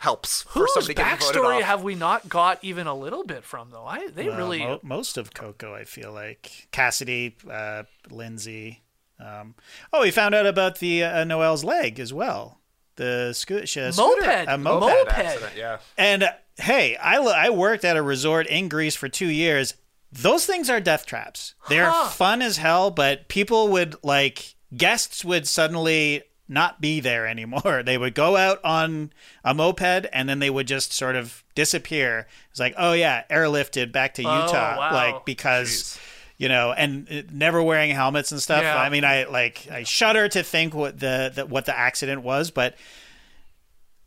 helps for whose somebody getting voted backstory off. have we not got even a little bit from though? I they Well, really. mo- most of Coco, I feel like Cassidy, uh, Lindsay. Um, oh, we found out about the uh, Noelle's leg as well. The sco- sh- scooter, Moped. a Moped. moped. accident, yeah. And uh, hey, I lo- I worked at a resort in Greece for two years. Those things are death traps. They're Huh. fun as hell, but people would like guests would suddenly not be there anymore. They would go out on a moped and then they would just sort of disappear. It's like, oh yeah, airlifted back to Utah, wow. like because you know, and uh, never wearing helmets and stuff. Yeah. I mean, I like I shudder to think what the, the what the accident was, but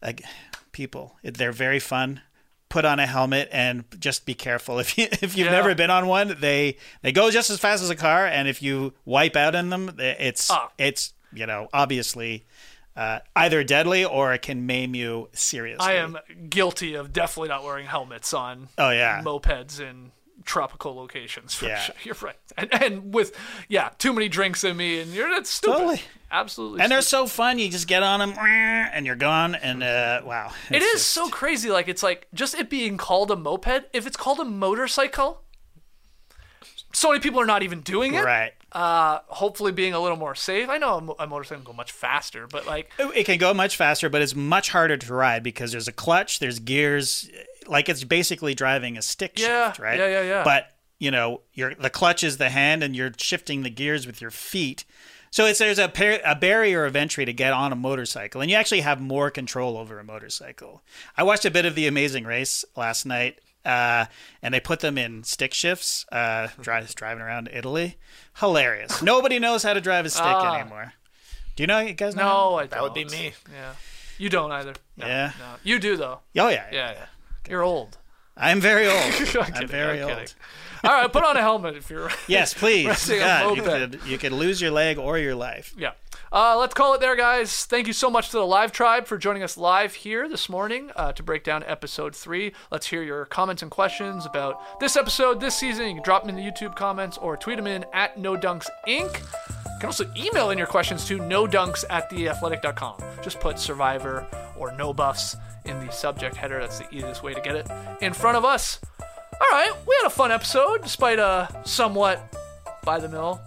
like people, they're very fun. Put on a helmet and just be careful. If you if you've Yeah. never been on one, they they go just as fast as a car, and if you wipe out in them, it's Ah. it's you know obviously uh, either deadly or it can maim you seriously. I am guilty of definitely not wearing helmets on Oh yeah, mopeds in tropical locations. For Yeah. sure. You're right. And, and with yeah, too many drinks in me, and you're that's stupid. Totally. Absolutely. And they're so fun. You just get on them, and you're gone. And uh, wow, It's just- so crazy. Like it's like just it being called a moped. If it's called a motorcycle, so many people are not even doing it. right. Uh, hopefully being a little more safe. I know a, a motorcycle can go much faster, but like It can go much faster, but it's much harder to ride because there's a clutch, there's gears, like it's basically driving a stick Yeah, shift, right? yeah, yeah, yeah. But you know, your the clutch is the hand, and you're shifting the gears with your feet. So it's there's a par- a barrier of entry to get on a motorcycle, and you actually have more control over a motorcycle. I watched a bit of the Amazing Race last night, uh, and they put them in stick shifts, uh, dri- driving around Italy. Hilarious. Nobody knows how to drive a stick Ah. anymore. Do you know? You guys know? no, I don't. That would be me. Yeah, you don't either. No, Yeah. no. you do though. Oh yeah, Yeah, yeah. You're old. I'm very old. I'm kidding, very I'm old. kidding. All right, put on a helmet if you're. Yes, please. God, you could you could lose your leg or your life. Yeah. Uh, let's call it there, guys. Thank you so much to the Live Tribe for joining us live here this morning uh, to break down episode three. Let's hear your comments and questions about this episode, this season. You can drop them in the YouTube comments or tweet them in at No Dunks Inc. You can also email in your questions to no dunks at theathletic.com. Just put survivor or no buffs in the subject header. That's the easiest way to get it in front of us. All right, we had a fun episode despite a somewhat by the mill.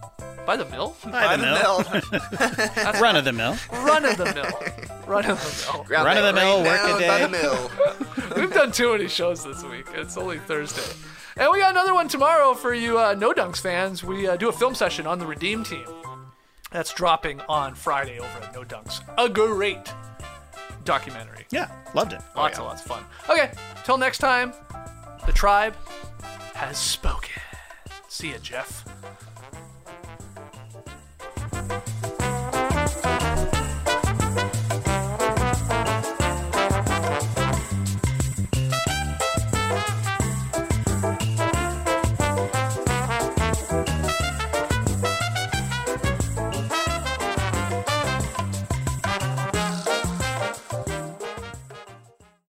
By the mill? By the mill, run of the mill, Run of the mill. Run of the mill. Run of the mill, Right work a day. By the mill. We've done too many shows this week. It's only Thursday. And we got another one tomorrow for you uh, No Dunks fans. We uh, do a film session on the Redeem Team. That's dropping on Friday over at No Dunks. A great documentary. Yeah, loved it. Lots oh, and lots of fun. Okay, till next time, the tribe has spoken. See ya, Jeff.